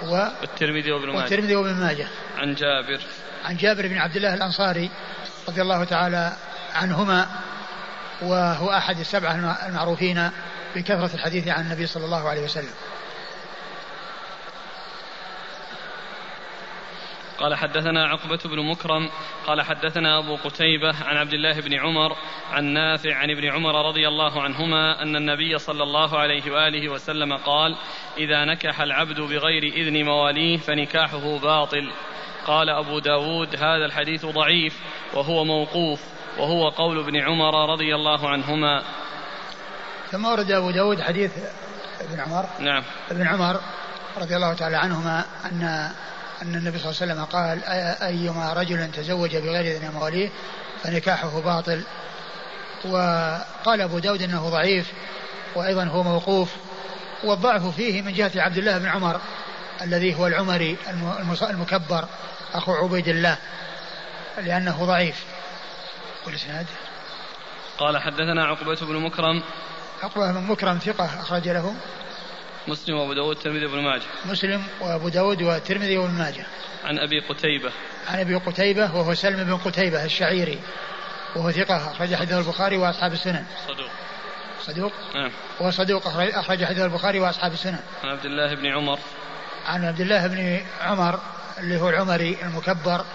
و والترمذي وابن ماجه. والترمذي وابن ماجه. عن جابر. عن جابر بن عبد الله الأنصاري. رضي الله تعالى عنهما وهو أحد السبعة المعروفين بكثرة الحديث عن النبي صلى الله عليه وسلم. قال حدثنا عقبة بن مكرم قال حدثنا أبو قتيبة عن عبد الله بن عمر عن نافع عن ابن عمر رضي الله عنهما أن النبي صلى الله عليه وآله وسلم قال إذا نكح العبد بغير إذن مواليه فنكاحه باطل. قال أبو داود هذا الحديث ضعيف وهو موقوف وهو قول ابن عمر رضي الله عنهما. ثم ورد أبو داود حديث ابن عمر. نعم. ابن عمر رضي الله تعالى عنهما أن أن النبي صلى الله عليه وسلم قال أيما رجل تزوج بغير إذن مواليه فنكاحه باطل. وقال أبو داود أنه ضعيف وأيضا هو موقوف. والضعف فيه من جهة عبد الله بن عمر. الذي هو العمري المكبر أخو عبيد الله لأنه ضعيف. والإسناد قال حدثنا عقبة بن مكرم. عقبة بن مكرم ثقة أخرج له. مسلم وأبو داود والترمذي وابن ماجه. مسلم وأبو داود والترمذي وابن ماجه. عن أبي قتيبة. عن أبي قتيبة وهو سلم بن قتيبة الشعيري وهو ثقة أخرج حديث البخاري وأصحاب السنن. صدوق. صدوق؟ نعم. وهو صدوق أخرج حديث البخاري وأصحاب السنن. عن عبد الله بن عمر. عن عبد الله بن عمر اللي هو العمري المكبر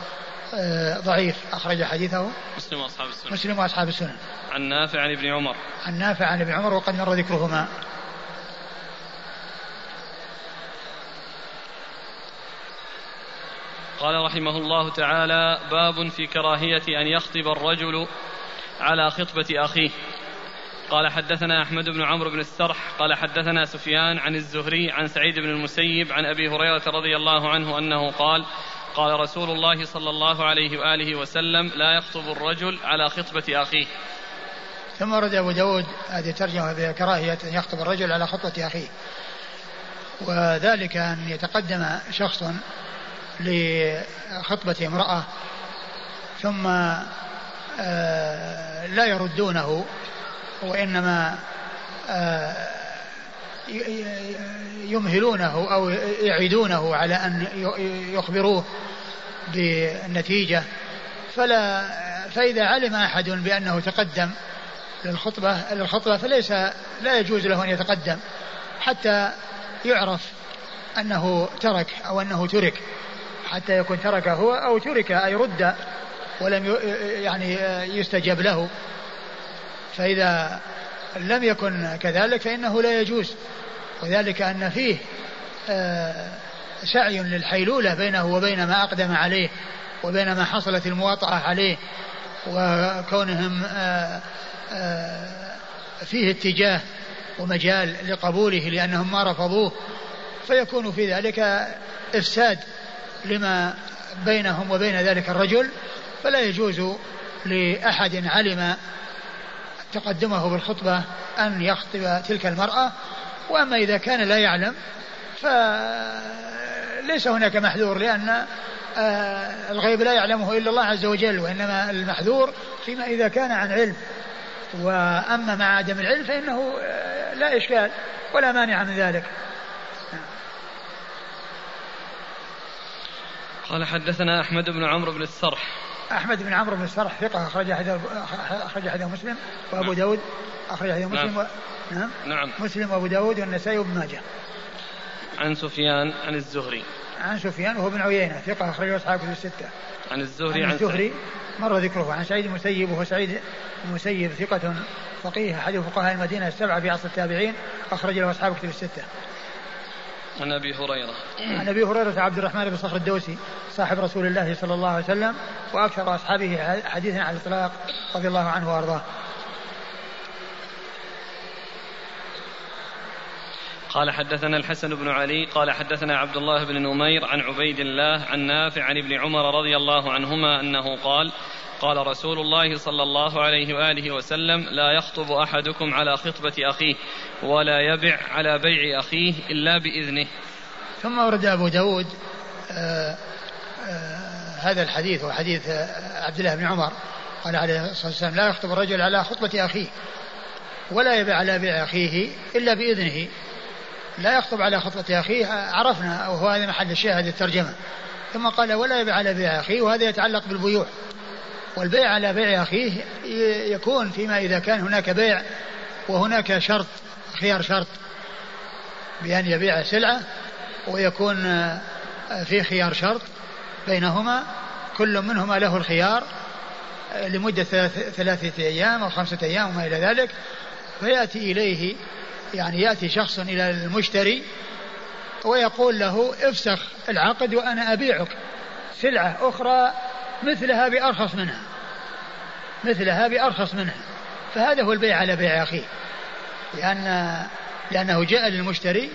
آه، ضعيف أخرج حديثه. مسلم وأصحاب السنن مسلم وأصحاب السنن عن نافع عن ابن عمر. عن نافع عن ابن عمر وقد مر ذكرهما. قال رحمه الله تعالى باب في كراهية أن يخطب الرجل على خطبة أخيه. قال حدثنا أحمد بن عمرو بن السرح قال حدثنا سفيان عن الزهري عن سعيد بن المسيب عن أبي هريرة رضي الله عنه أنه قال قال رسول الله صلى الله عليه وآله وسلم لا يخطب الرجل على خطبة أخيه. ثم ورد أبو داود هذه ترجمة بكراهية أن يخطب الرجل على خطبة أخيه. وذلك أن يتقدم شخص لخطبة امرأة ثم آه، لا يردونه. وإنما آه، يمهلونه أو يعيدونه على أن يخبروه بالنتيجة فلا فإذا علم أحد بأنه تقدم للخطبة للخطبة فليس لا يجوز له أن يتقدم حتى يعرف أنه ترك أو أنه ترك حتى يكون ترك هو أو ترك أي رد ولم يعني يستجب له. فإذا لم يكن كذلك فإنه لا يجوز. وذلك أن فيه آه، سعي للحيلولة بينه وبين ما أقدم عليه وبين ما حصلت المواطأة عليه وكونهم آه، آه، فيه اتجاه ومجال لقبوله لأنهم ما رفضوه فيكون في ذلك إفساد لما بينهم وبين ذلك الرجل فلا يجوز لأحد علم تقدمه بالخطبة أن يخطب تلك المرأة وأما إذا كان لا يعلم فليس هناك محذور لأن آه، الغيب لا يعلمه إلا الله عز وجل وإنما المحذور فيما إذا كان عن علم. وأما مع عدم العلم فإنه آه، لا إشكال ولا مانع من ذلك. قال حدثنا أحمد بن عمرو بن السرح. أحمد بن عمرو بن السرح ثقة أخرج حديث أخرج حديث مسلم وأبو نعم. داود أخرج حديث مسلم نعم. و... نعم. نعم. مسلم وأبو داود والنسائي وابن ماجه. عن سفيان عن الزهري. عن سفيان وهو بن عيينة ثقة أخرجه أصحاب كتب الستة. عن الزهري عن الزهري مر ذكره عن سعيد المسيب وهو سعيد المسيب ثقة فقيه أحد فقهاء المدينة السبعة في عصر التابعين أخرج له أصحاب كتب الستة. عن أبي هريرة. عن أبي هريرة عبد الرحمن بن صخر الدوسي صاحب رسول الله صلى الله عليه وسلم وأكثر أصحابه حديثا على الإطلاق رضي الله عنه وأرضاه. قال حدثنا الحسن بن علي قال حدثنا عبد الله بن نمير عن عبيد الله عن نافع عن ابن عمر رضي الله عنهما أنه قال قال رسول الله صلى الله عليه وآله وسلم لا يخطب أحدكم على خطبة أخيه ولا يبع على بيع أخيه إلا بإذنه. ثم ورد أبو داود آه آه هذا الحديث وحديث آه، عبد الله بن عمر. قال عليه الصلاة والسلام لا يخطب الرجل على خطبة أخيه ولا يبع على بيع أخيه إلا بإذنه. لا يخطب على خطبة أخيه عرفنا وهو هذا محل الشاهد الترجمة. ثم قال ولا يبيع على بيع أخيه وهذا يتعلق بالبيوع. والبيع على بيع أخيه يكون فيما إذا كان هناك بيع وهناك شرط خيار شرط بأن يبيع سلعة ويكون في خيار شرط بينهما كل منهما له الخيار لمدة ثلاثة أيام أو خمسة أيام وما إلى ذلك فيأتي إليه يعني يأتي شخص إلى المشتري ويقول له افسخ العقد وأنا أبيعك. سلعة أخرى مثلها بأرخص منها. مثلها بأرخص منها. فهذا هو البيع على بيع أخيه. لأن لأنه جاء للمشتري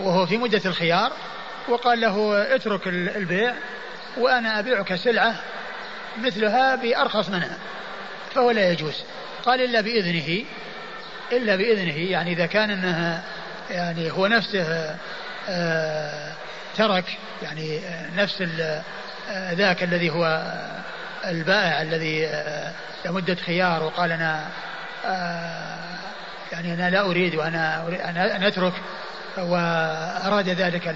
وهو في مدة الخيار وقال له اترك البيع وأنا أبيعك سلعة مثلها بأرخص منها. فهو لا يجوز. قال إلا بإذنه إلا بإذنه. يعني إذا كان أنها يعني هو نفسه آه، ترك يعني نفس ذاك الذي هو البائع الذي آه، لمدة خيار وقال أنا يعني أنا لا أريد وأنا أريد أن أترك وأراد ذلك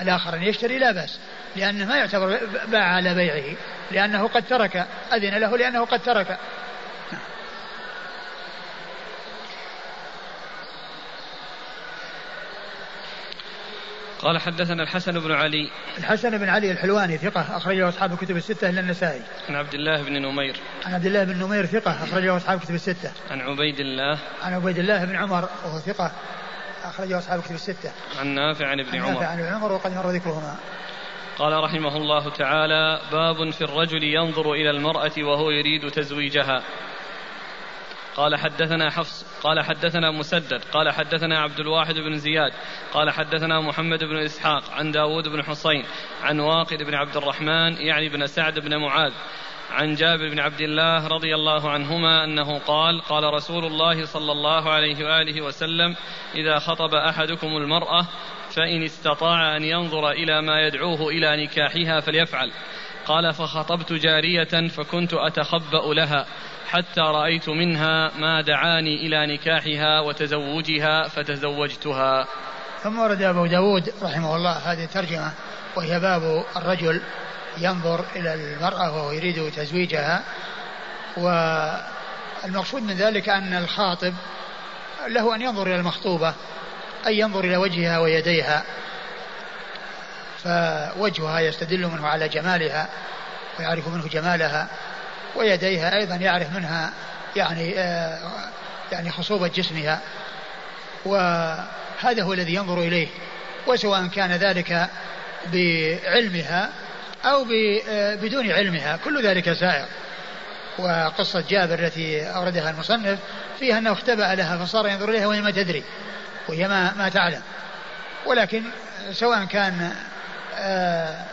الآخر أن يشتري لا بأس لأنه ما يعتبر باع على بيعه لأنه قد ترك أذن له لأنه قد ترك. قال حدثنا الحسن بن علي. الحسن بن علي الحلواني ثقة أخرجه أصحاب الكتب الستة إلا النسائي. عن عبد الله بن نمير. عن عبد الله بن نمير ثقة أخرجه أصحاب الكتب الستة. عن عبيد الله. عن عبيد الله بن عمر وهو ثقة أخرجه أصحاب الكتب الستة. عن نافع عن ابن عمر. نافع عن ابن عمر وقد مر ذكرهما. قال رحمه الله تعالى باب في الرجل ينظر إلى المرأة وهو يريد تزويجها. قال حدثنا حفص قال حدثنا مسدد قال حدثنا عبد الواحد بن زياد قال حدثنا محمد بن إسحاق عن داود بن حسين عن واقد بن عبد الرحمن يعني بن سعد بن معاذ عن جابر بن عبد الله رضي الله عنهما أنه قال قال رسول الله صلى الله عليه وآله وسلم إذا خطب أحدكم المرأة فإن استطاع أن ينظر إلى ما يدعوه إلى نكاحها فليفعل قال فخطبت جارية فكنت أتخبأ لها حتى رأيت منها ما دعاني إلى نكاحها وتزوجها فتزوجتها. ثم ورد أبو داود رحمه الله هذه الترجمة وهي باب الرجل ينظر إلى المرأة وهو يريد تزويجها والمقصود من ذلك أن الخاطب له أن ينظر إلى المخطوبة أي ينظر إلى وجهها ويديها فوجهها يستدل منه على جمالها ويعرف منه جمالها. ويديها أيضا يعرف منها يعني آه يعني خصوبة جسمها. وهذا هو الذي ينظر إليه وسواء كان ذلك بعلمها أو آه، بدون علمها. كل ذلك سائر. وقصة جابر التي أوردها المصنف فيها أنه اختبأ لها فصار ينظر إليها وهي ما تدري وهي ما, ما تعلم. ولكن سواء كان آه،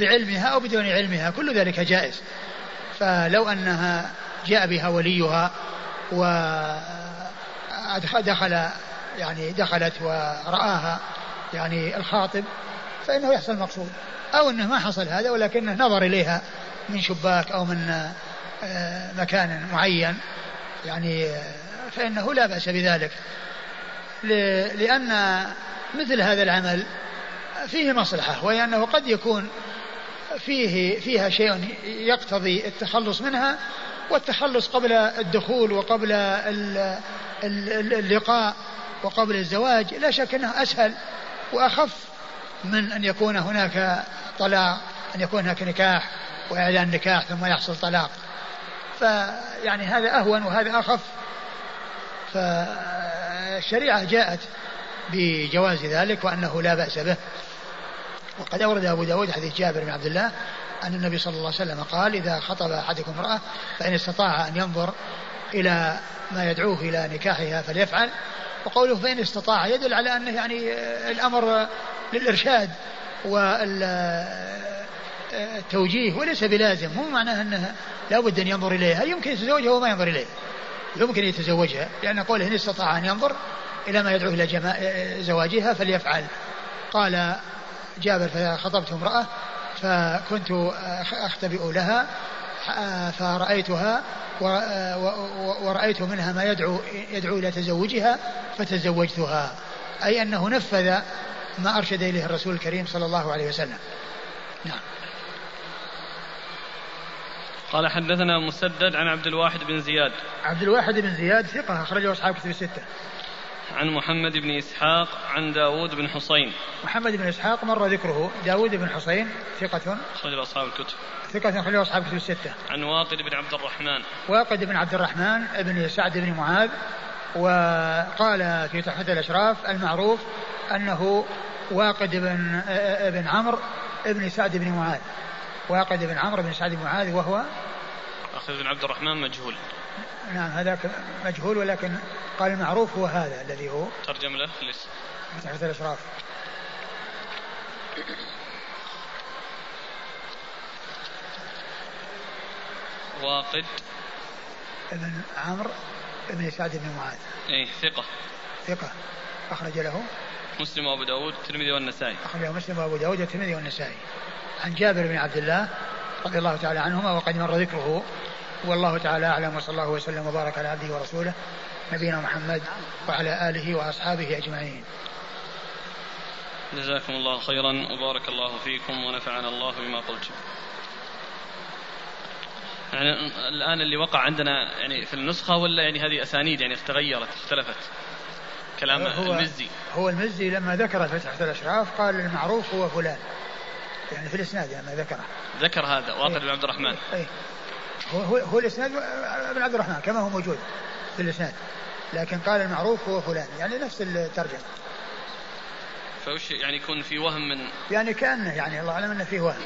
بعلمها أو بدون علمها كل ذلك جائز. فلو أنها جاء بها وليها ودخل يعني دخلت ورآها يعني الخاطب فإنه يحصل المقصود أو أنه ما حصل هذا ولكنه نظر إليها من شباك أو من آه، مكان معين. يعني آه، فإنه لا بأس بذلك. لأن مثل هذا العمل فيه مصلحة وهي أنه قد يكون فيه فيها شيء يقتضي التخلص منها والتخلص قبل الدخول وقبل اللقاء وقبل الزواج لا شك أنه أسهل وأخف من أن يكون هناك طلاق أن يكون هناك نكاح وإعلان نكاح ثم يحصل طلاق. فيعني هذا أهون وهذا أخف. فالشريعة جاءت بجواز ذلك وأنه لا بأس به. وقد أورد أبو داود حديث جابر بن عبد الله أن النبي صلى الله عليه وسلم قال إذا خطب أحدكم امرأة فإن استطاع أن ينظر إلى ما يدعوه إلى نكاحها فليفعل وقوله فإن استطاع يدل على أنه يعني الأمر للإرشاد والتوجيه وليس بلازم مو معناه أنه لا بد أن ينظر إليها يمكن يتزوجها وما ينظر إليها يمكن يتزوجها لأن قوله إن استطاع أن ينظر إلى ما يدعو إلى. زواجها فليفعل قال جابر فخطبت امرأة فكنت أختبئ لها فرأيتها ورأيت منها ما يدعو يدعو إلى تزوجها فتزوجتها. أي أنه نفذ ما أرشد إليه الرسول الكريم صلى الله عليه وسلم. نعم. قال حدثنا مسدد عن عبد الواحد بن زياد. عبد الواحد بن زياد ثقة أخرجه أصحاب كتب الستة. عن محمد بن إسحاق عن داود بن حسين محمد بن إسحاق مر ذكره. داود بن حسين ثقة؟ أخرج أصحاب الكتب. ثقة أخرج أصحاب الكتب الستة. عن واقد بن عبد الرحمن. واقد بن عبد الرحمن بن سعد بن معاذ وقال في تحفة الأشراف المعروف أنه واقد بن ابن عمرو ابن سعد بن معاذ. واقد بن عمرو بن سعد بن معاذ وهو أخذ بن عبد الرحمن مجهول. نعم هذاك مجهول ولكن قال المعروف هو هذا الذي هو. ترجم له ليس تحت الأشراف واقد. ابن عمرو ابن سعد بن معاذ. اي ثقة. ثقة. أخرج له. مسلم وأبو داود والترمذي والنسائي. أخرجه مسلم وأبو داود والترمذي والنسائي. عن جابر بن عبد الله رضي الله تعالى عنهما وقد مر ذكره. والله تعالى أعلم وصلى الله وسلم وبارك على عبده ورسوله نبينا محمد وعلى آله وأصحابه أجمعين. جزاكم الله خيرا وبارك الله فيكم ونفعنا الله بما قلتم. يعني الآن اللي وقع عندنا يعني في النسخة ولا يعني هذه أسانيد يعني تغيرت اختلفت؟ كلام هو المزي. هو المزي لما ذكر فتحة الأشراف قال المعروف هو فلان. يعني في الإسناد لما يعني ذكره ذكر هذا واقد بن عبد الرحمن. أي هو, هو, هو الإسناد بن عبد الرحمن كما هو موجود في الإسناد. لكن قال المعروف هو فلان يعني نفس الترجمة. فوش يعني يكون في وهم من يعني كأنه يعني الله أعلم أنه فيه وهم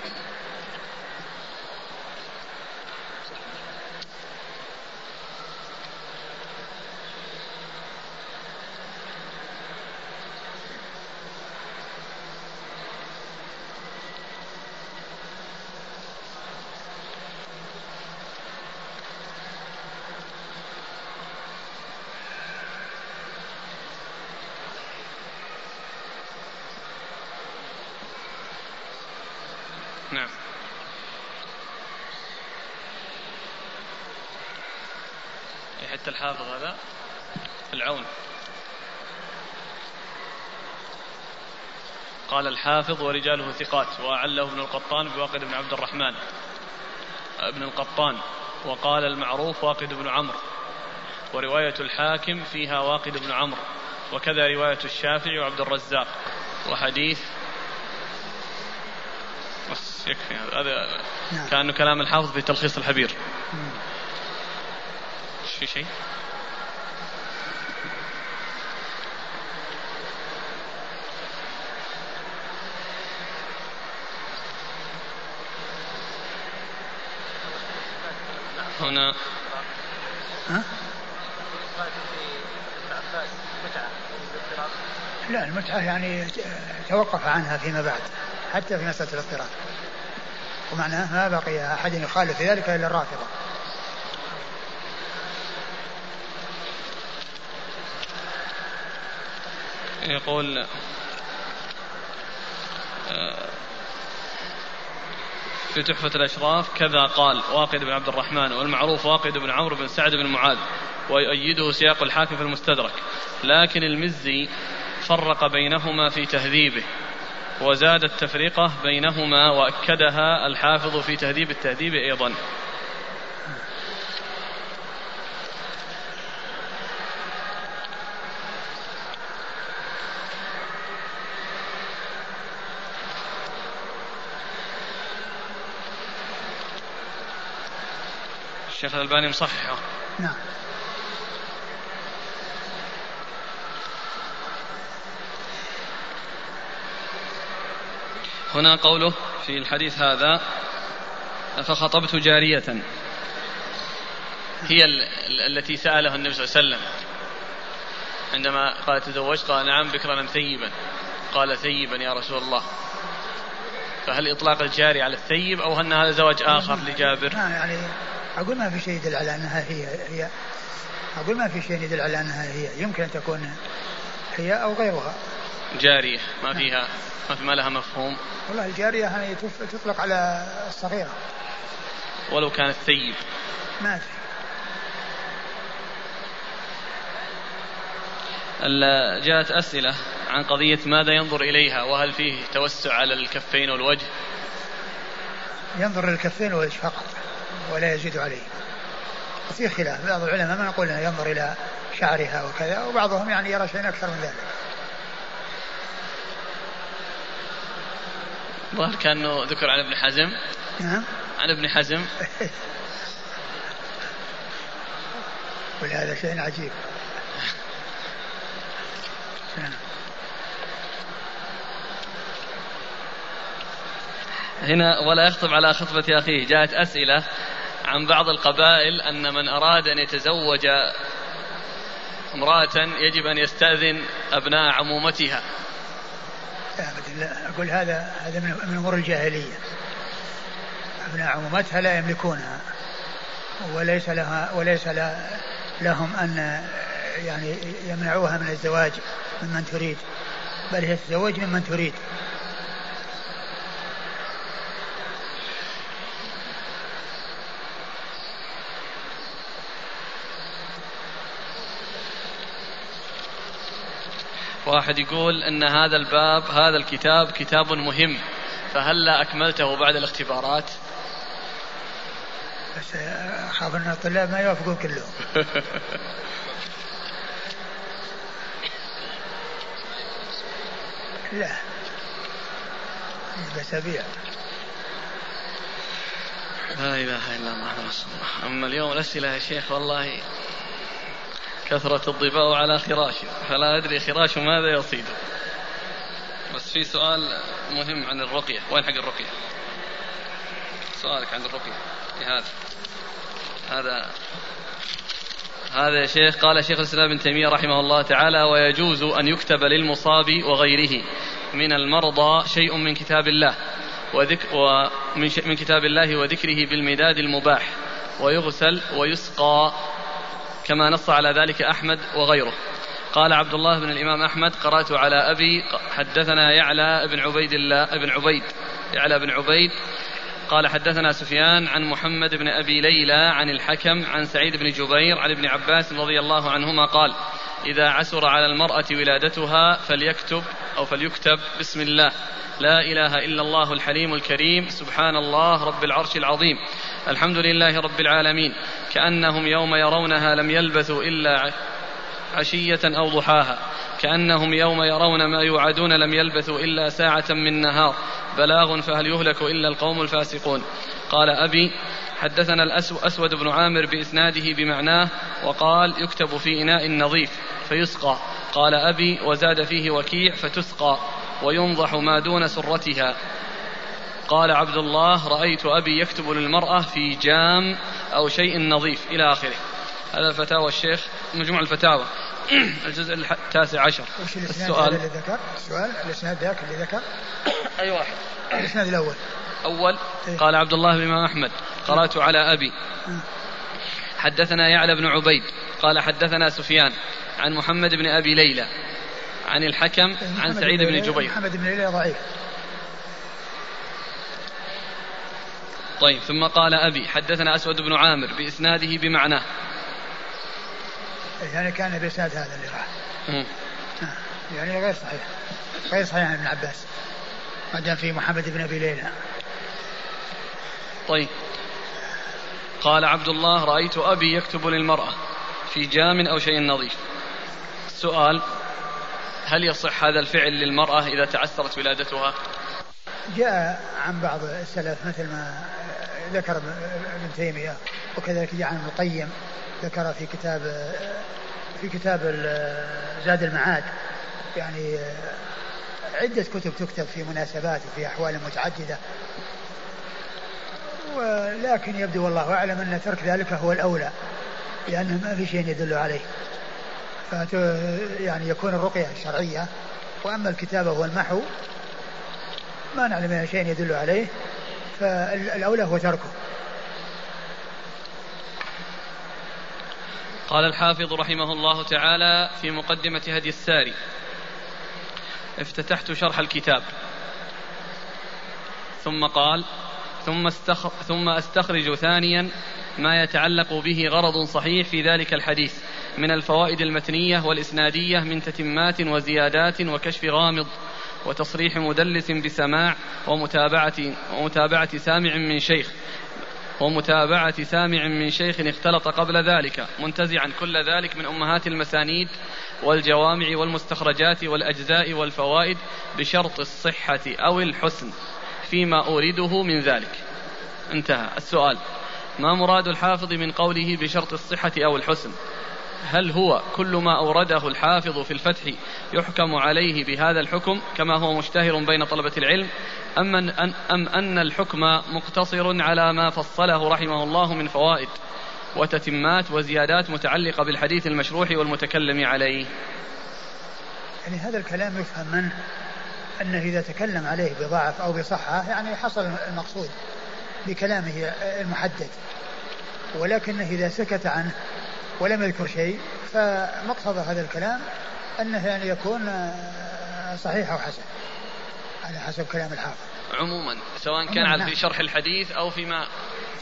الحافظ هذا العون الحافظ ورجاله ثقات. وأعله ابن القطان بواقد بن عبد الرحمن. ابن القطان. وقال المعروف واقد بن عمرو. ورواية الحاكم فيها واقد بن عمرو. وكذا رواية الشافعي وعبد الرزاق. وحديث. بس يكفي هذا. نعم. كأنه كلام الحافظ في تلخيص الحبير. في شيء هنا. ها؟ لا المتعة يعني توقف عنها فيما بعد حتى في مسألة الاضطراب. ومعناه ما بقي أحد يخالف في ذلك إلا الرافضة. يقول في تحفة الأشراف كذا قال واقد بن عبد الرحمن والمعروف واقد بن عمرو بن سعد بن معاذ ويؤيده سياق الحاكم في المستدرك. لكن المزي فرق بينهما في تهذيبه وزاد التفرقة بينهما وأكدها الحافظ في تهذيب التهذيب أيضا. الألباني مصححه. نعم. هنا قوله في الحديث هذا فخطبت جارية. هي التي سأله النبي صلى الله عليه وسلم. عندما قال تزوجت قال نعم بكرا ثيبا. قال ثيبا يا رسول الله. فهل إطلاق الجاري على الثيب أو أن هذا زواج آخر لجابر؟ يعني أقول ما في شيء يدل على أنها هي هي أقول ما في شيء يدل على أنها هي. يمكن أن تكون هي أو غيرها. جارية ما فيها ما لها مفهوم. والله الجارية يعني تطلق على الصغيرة. ولو كانت ثيب ما أدري. جاءت أسئلة عن قضية ماذا ينظر إليها وهل فيه توسع على الكفين والوجه؟ ينظر للكفين والوجه فقط. ولا يزيد عليه. وفي خلاف بعض العلماء ما نقول انه ينظر إلى شعرها وكذا وبعضهم يعني يرى شيئا أكثر من ذلك. ظهر كأنه ذكر عن ابن حزم. نعم. عن ابن حزم. ولهذا شيء عجيب. نعم. هنا ولا يخطب على خطبة أخيه. جاءت أسئلة. عن بعض القبائل أن من أراد أن يتزوج امرأة يجب أن يستأذن أبناء عمومتها. لا أقول هذا هذا من أمور الجاهلية. أبناء عمومتها لا يملكونها. وليس لها وليس لهم أن يعني يمنعوها من الزواج ممن تريد. بل هي تتزوج ممن تريد. واحد يقول إن هذا الباب هذا الكتاب كتاب مهم. فهلا أكملته بعد الاختبارات؟ بس أخاف إن الطلاب ما يوافقون كلهم. لا. بسبيع لا إله إلا الله رسول الله. أما اليوم الأسئلة يا شيخ والله كثرة الضباء على خراش فلا أدري خراش ماذا يصيد. بس في سؤال مهم عن الرقية وين حق الرقية؟ سؤالك عن الرقية هذا. هذا هذا يا شيخ قال شيخ الإسلام ابن تيمية رحمه الله تعالى ويجوز أن يكتب للمصاب وغيره من المرضى شيء من كتاب الله وذك ومن من كتاب الله وذكره بالمداد المباح ويغسل ويسقى كما نص على ذلك أحمد وغيره. قال عبد الله بن الإمام أحمد قرأت على أبي حدثنا يعلى بن عبيد الله بن عبيد يعلى بن عبيد. قال حدثنا سفيان عن محمد بن أبي ليلى عن الحكم عن سعيد بن جبير عن ابن عباس رضي الله عنهما قال إذا عسر على المرأة ولادتها فليكتب أو فليكتب بسم الله. لا إله إلا الله الحليم الكريم. سبحان الله رب العرش العظيم. الحمد لله رب العالمين. كأنهم يوم يرونها لم يلبثوا إلا عشية أو ضحاها. كأنهم يوم يرون ما يوعدون لم يلبثوا إلا ساعة من نهار. بلاغ فهل يهلك إلا القوم الفاسقون. قال أبي حدثنا الأسود بن عامر بإسناده بمعناه وقال يكتب في إناء نظيف فيسقى. قال أبي وزاد فيه وكيع فتسقى وينضح ما دون سرتها. قال عبد الله رأيت أبي يكتب للمرأة في جام أو شيء نظيف إلى آخره. هذا فتاوى الشيخ مجموع الفتاوى. الجزء التاسع عشر. وش السؤال. اللي ذكر؟ السؤال الإسناد ذاك اللي ذكر؟ أي واحد. الإسناد الأول. إيه؟ قال عبد الله بن أحمد قرأت على أبي. حدثنا يعلى بن عبيد قال حدثنا سفيان عن محمد بن أبي ليلى عن الحكم إيه، عن سعيد بن جبير. محمد بن ليلى ضعيف. طيب ثم قال أبي حدثنا أسود بن عامر بإسناده بمعناه. يعني كان بإسناد هذا اللي راح. يعني غير صحيح. غير صحيح عن ابن عباس. ما دام في محمد بن أبي ليلى. طيب. قال عبد الله رأيت أبي يكتب للمرأة في جام أو شيء نظيف. السؤال هل يصح هذا الفعل للمرأة إذا تعسرت ولادتها؟ جاء عن بعض السلف مثل ما ذكر ابن تيمية وكذلك جاء عن ابن القيم ذكر في كتاب في كتاب زاد المعاد. يعني عدة كتب تكتب في مناسبات وفي أحوال متعددة. ولكن يبدو والله أعلم أن ترك ذلك هو الأولى لأنه ما في شيء يدل عليه. يعني يكون الرقية الشرعية وأما الكتابة والمحو ما نعلم شيء يدل عليه فالأولى هو تركه. قال الحافظ رحمه الله تعالى في مقدمة هدي الساري افتتحت شرح الكتاب. ثم قال ثم, استخ... ثم أستخرج ثانيا ما يتعلق به غرض صحيح في ذلك الحديث من الفوائد المتنية والإسنادية من تتمات وزيادات وكشف غامض وتصريح مدلس بسماع ومتابعة ومتابعة سامع من شيخ ومتابعة سامع من شيخ اختلط قبل ذلك منتزعا كل ذلك من أمهات المسانيد والجوامع والمستخرجات والأجزاء والفوائد بشرط الصحة أو الحسن. فيما أورده من ذلك. انتهى. السؤال. ما مراد الحافظ من قوله بشرط الصحة أو الحسن؟ هل هو كل ما أورده الحافظ في الفتح يحكم عليه بهذا الحكم كما هو مشتهر بين طلبة العلم؟ أم أن, أم أن الحكم مقتصر على ما فصله رحمه الله من فوائد وتتمات وزيادات متعلقة بالحديث المشروح والمتكلم عليه؟ يعني هذا الكلام يفهم منه أنه إذا تكلم عليه بضعف أو بصحة يعني حصل المقصود بكلامه المحدد. ولكنه إذا سكت عنه ولم يذكر شيء فمقتضى هذا الكلام أنه يعني يكون صحيح أو حسن على حسب كلام الحافظ. عموما سواء كان على نعم. في شرح الحديث أو فيما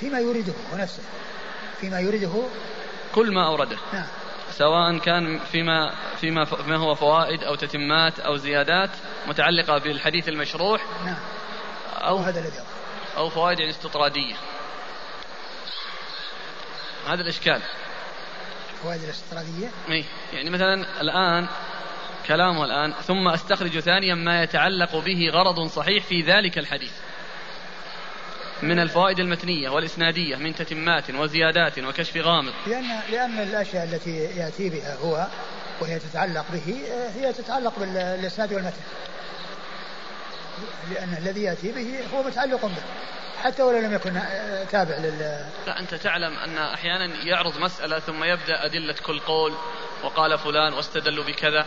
فيما يريده هو نفسه فيما يريده كل ما أورده. نعم. سواء كان فيما فيما ما هو فوائد أو تتمات أو زيادات متعلقة بالحديث المشروح نعم. أو هذا الذي أو فوائد يعني استطراديه هذا الإشكال. الفوائد الاستطرادية؟ اي يعني مثلا الآن كلامه الآن ثم أستخرج ثانيا ما يتعلق به غرض صحيح في ذلك الحديث. من الفوائد المتنية والإسنادية من تتمات وزيادات وكشف غامض. لأن لأن الأشياء التي يأتي بها هو وهي تتعلق به هي تتعلق بالإسناد والمتن. لأن الذي يأتي به هو متعلق به. حتى ولو لم يكن تابع لل. لا أنت تعلم أن أحيانا يعرض مسألة ثم يبدأ أدلة كل قول وقال فلان واستدلوا بكذا.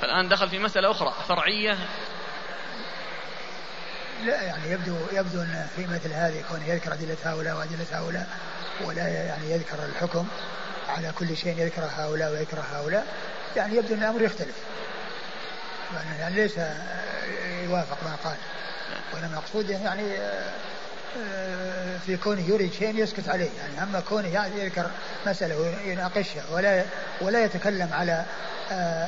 فالآن دخل في مسألة أخرى فرعية لا يعني يبدو يبدو أن في مثل هذه كون يذكر أدلة هؤلاء وأدلة هؤلاء ولا يعني يذكر الحكم على كل شيء يذكر هؤلاء ويكره هؤلاء. يعني يبدو أن الأمر يختلف. يعني ليس يوافق ما قال. وإنما مقصوده يعني في كونه يريد شيء يسكت عليه. يعني أما كونه يذكر مسألة ويناقشها ولا ولا يتكلم على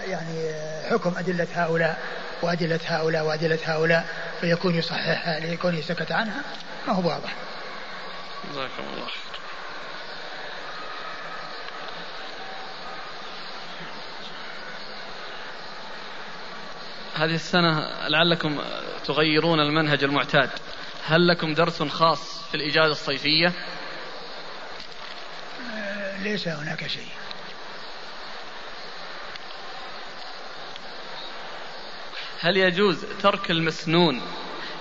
يعني حكم أدلة هؤلاء وأدلة هؤلاء وأدلة هؤلاء فيكون يصححها لكونه سكت عنها ما هو واضح. جزاكم الله خير. هذه السنة لعلكم تغيرون المنهج المعتاد هل لكم درس خاص في الإجازة الصيفية ليس هناك شيء هل يجوز ترك المسنون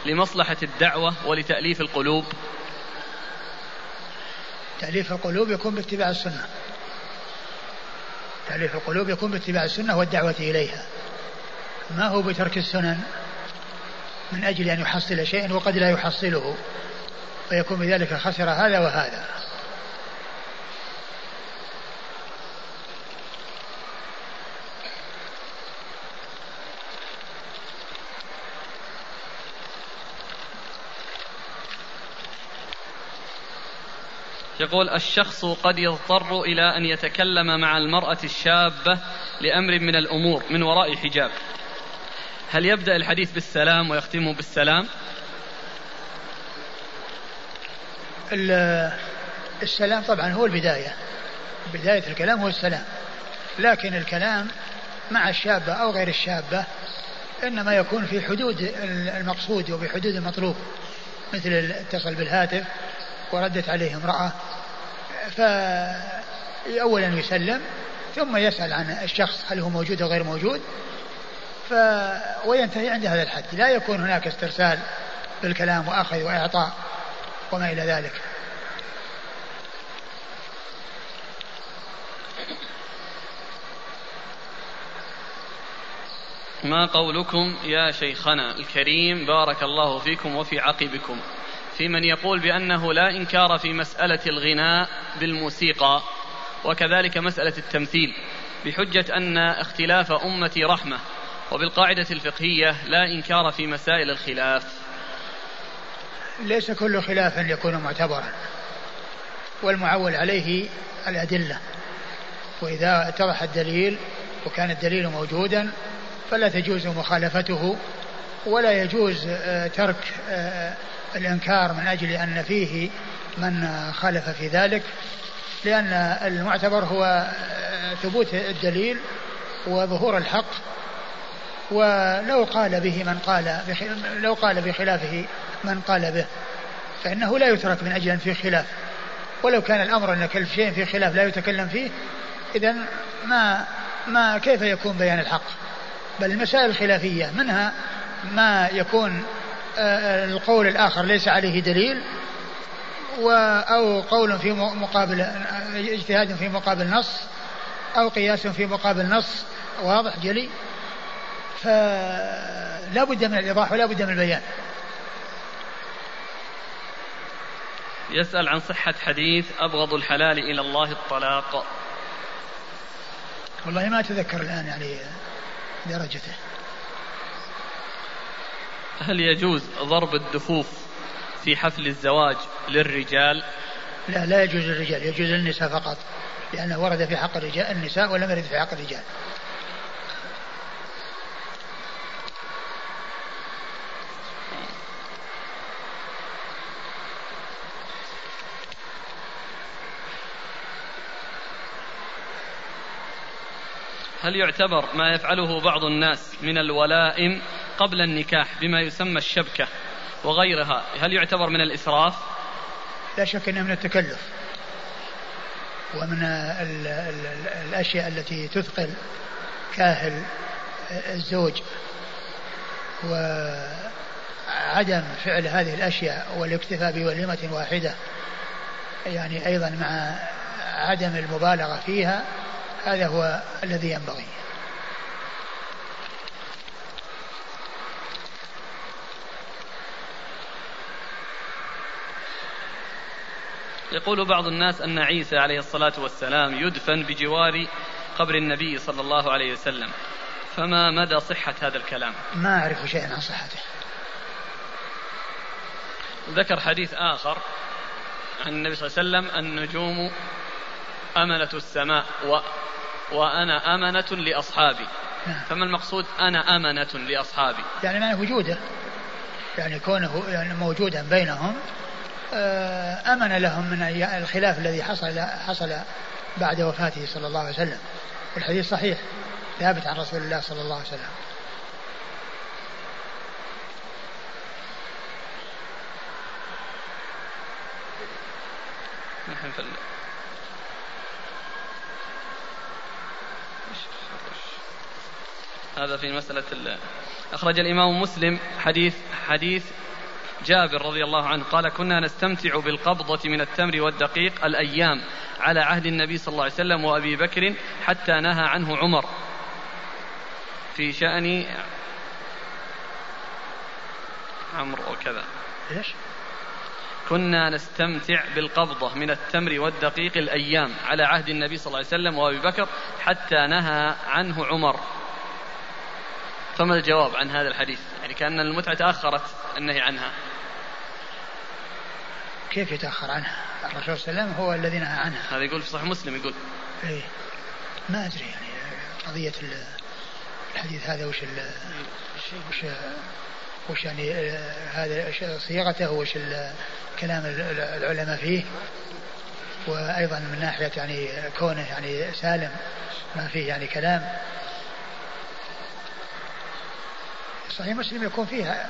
لمصلحة الدعوة ولتأليف القلوب؟ تأليف القلوب يكون باتباع السنة. تأليف القلوب يكون باتباع السنة والدعوة إليها. ما هو بترك السنن؟ من أجل أن يحصل شيئا وقد لا يحصله. فيكون بذلك خسر هذا وهذا. يقول الشخص قد يضطر إلى أن يتكلم مع المرأة الشابة لأمر من الأمور من وراء حجاب. هل يبدأ الحديث بالسلام ويختمه بالسلام؟ السلام طبعا هو البداية. بداية الكلام هو السلام. لكن الكلام مع الشابة أو غير الشابة إنما يكون في حدود المقصود وفي حدود المطلوب. مثل اتصل بالهاتف وردت عليه امرأة فأولا يسلم ثم يسأل عن الشخص هل هو موجود أو غير موجود ف وينتهي عند هذا الحد. لا يكون هناك استرسال بالكلام وأخذ وإعطاء وما إلى ذلك. ما قولكم يا شيخنا الكريم؟ بارك الله فيكم وفي عقبكم. في من يقول بأنه لا إنكار في مسألة الغناء بالموسيقى وكذلك مسألة التمثيل بحجة أن اختلاف أمتي رحمة وبالقاعدة الفقهية لا إنكار في مسائل الخلاف. ليس كل خلاف يكون معتبرا والمعول عليه الأدلة. وإذا اتضح الدليل وكان الدليل موجودا فلا تجوز مخالفته ولا يجوز آه، ترك آه، الإنكار من أجل أن فيه من خالف في ذلك لأن المعتبر هو ثبوت الدليل وظهور الحق. ولو قال به من قال لو قال بخلافه من قال به فإنه لا يترك من أجل أن فيه خلاف. ولو كان الأمر أن كل شيء فيه خلاف لا يتكلم فيه إذا ما ما كيف يكون بيان الحق؟ بل المسائل الخلافية منها ما يكون القول الآخر ليس عليه دليل أو قول في مقابل اجتهاد في مقابل نص أو قياس في مقابل نص واضح جلي؟ فلا بد من الإيضاح ولا بد من البيان. يسأل عن صحة حديث أبغض الحلال إلى الله الطلاق. والله ما أتذكر الآن يعني درجته. هل يجوز ضرب الدفوف في حفل الزواج للرجال؟ لا لا يجوز للرجال يجوز للنساء فقط لأنه ورد في حق الرجال النساء ولم يرد في حق الرجال. هل يعتبر ما يفعله بعض الناس من الولائم قبل النكاح بما يسمى الشبكة وغيرها هل يعتبر من الإسراف؟ لا شك أنه من التكلف ومن ال ال الأشياء التي تثقل كاهل الزوج وعدم فعل هذه الأشياء والاكتفاء بوليمة واحدة يعني أيضا مع عدم المبالغة فيها هذا هو الذي ينبغي. يقول بعض الناس أن عيسى عليه الصلاة والسلام يدفن بجوار قبر النبي صلى الله عليه وسلم. فما مدى صحة هذا الكلام؟ ما أعرف شيئا عن صحته. ذكر حديث آخر عن النبي صلى الله عليه وسلم النجوم أمنة السماء و وأنا أمنة لأصحابي. نعم. فما المقصود أنا أمنة لأصحابي؟ يعني معنى وجوده. يعني كونه يعني موجودا بينهم أمن لهم من الخلاف الذي حصل حصل بعد وفاته صلى الله عليه وسلم. والحديث صحيح ثابت عن رسول الله صلى الله عليه وسلم. نحن في هذا في مسألة أخرج الإمام مسلم حديث حديث جابر رضي الله عنه قال كنا نستمتع بالقبضة من التمر والدقيق الأيام على عهد النبي صلى الله عليه وسلم وأبي بكر حتى نهى عنه عمر. في شأن عمرو وكذا. إيش؟ كنا نستمتع بالقبضة من التمر والدقيق الأيام على عهد النبي صلى الله عليه وسلم وأبي بكر حتى نهى عنه عمر. فما الجواب عن هذا الحديث؟ يعني كأن المتعة تأخرت النهي عنها. كيف يتأخر عنها؟ الرسول صلى الله عليه وسلم هو الذي نهى عنها. هذا يقول في صحيح مسلم يقول إيه. ما أدري يعني قضية الحديث هذا وش وش وش يعني هذا صياغته وش كلام العلماء فيه. وأيضا من ناحية يعني كونه يعني سالم ما فيه يعني كلام. صحيح مسلم يكون فيها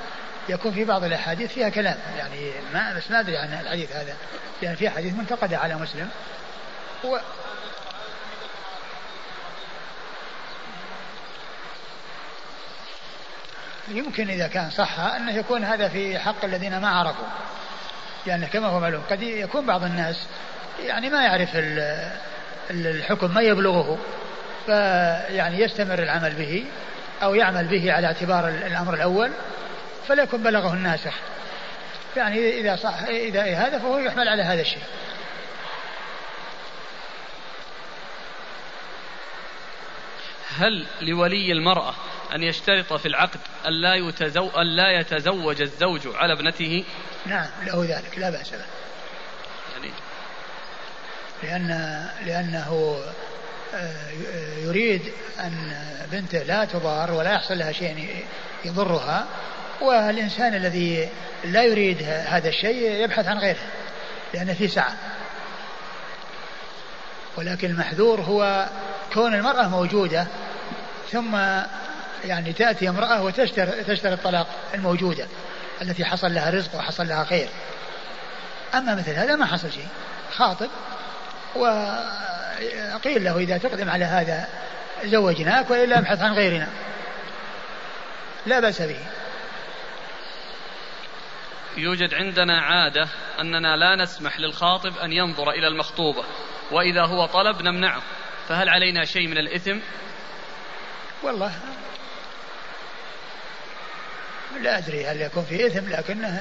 يكون في بعض الأحاديث فيها كلام يعني ما بس ما أدري عن الحديث هذا لأن في حديث منتقدة على مسلم. و يمكن إذا كان صح أنه يكون هذا في حق الذين ما عرفوا يعني كما هو معلوم قد يكون بعض الناس يعني ما يعرف الحكم ما يبلغه فيعني يستمر العمل به أو يعمل به على اعتبار الأمر الأول. فلا يكون بلغه الناسخ يعني إذا صح إذا هذا فهو يحمل على هذا الشيء. هل لولي المرأة أن يشترط في العقد أن لا, يتزو... أن لا يتزوج الزوج على ابنته؟ نعم له ذلك لا بأس به. يعني لأن لأنه آه، يريد أن بنته لا تضار ولا يحصل لها شيء يضرها. والإنسان الذي لا يريد هذا الشيء يبحث عن غيره لأن في سعة. ولكن المحذور هو كون المرأة موجودة ثم يعني تأتي امرأة وتشتري تشتري الطلاق الموجودة التي حصل لها رزق وحصل لها خير. أما مثل هذا ما حصل شيء خاطب وقيل له إذا تقدم على هذا زوجناك وإلا ابحث عن غيرنا. لا بأس به. يوجد عندنا عادة أننا لا نسمح للخاطب أن ينظر إلى المخطوبة وإذا هو طلب نمنعه. فهل علينا شيء من الإثم؟ والله لا أدري هل يكون في إثم لكنه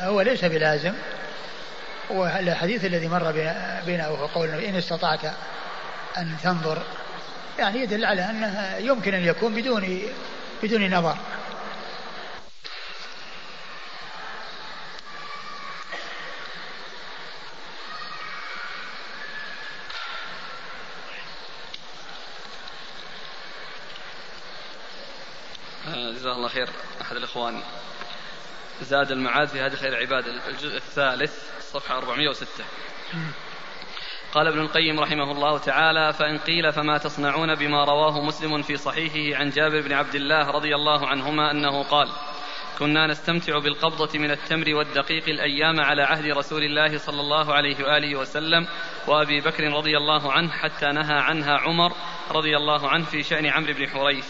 هو ليس بلازم. والحديث الذي مر بنا وهو قول إن استطعت أن تنظر يعني يدل على أنه يمكن أن يكون بدون بدون نظر. جزاه الله خير أحد الإخوان. زاد المعاد في هذه خير العباد. الجزء الثالث صفحة 406 قال ابن القيم رحمه الله تعالى فإن قيل فما تصنعون بما رواه مسلم في صحيحه عن جابر بن عبد الله رضي الله عنهما أنه قال كنا نستمتع بالقبضة من التمر والدقيق الأيام على عهد رسول الله صلى الله عليه وآله وسلم وأبي بكر رضي الله عنه حتى نهى عنها عمر رضي الله عنه في شأن عمرو بن حريث.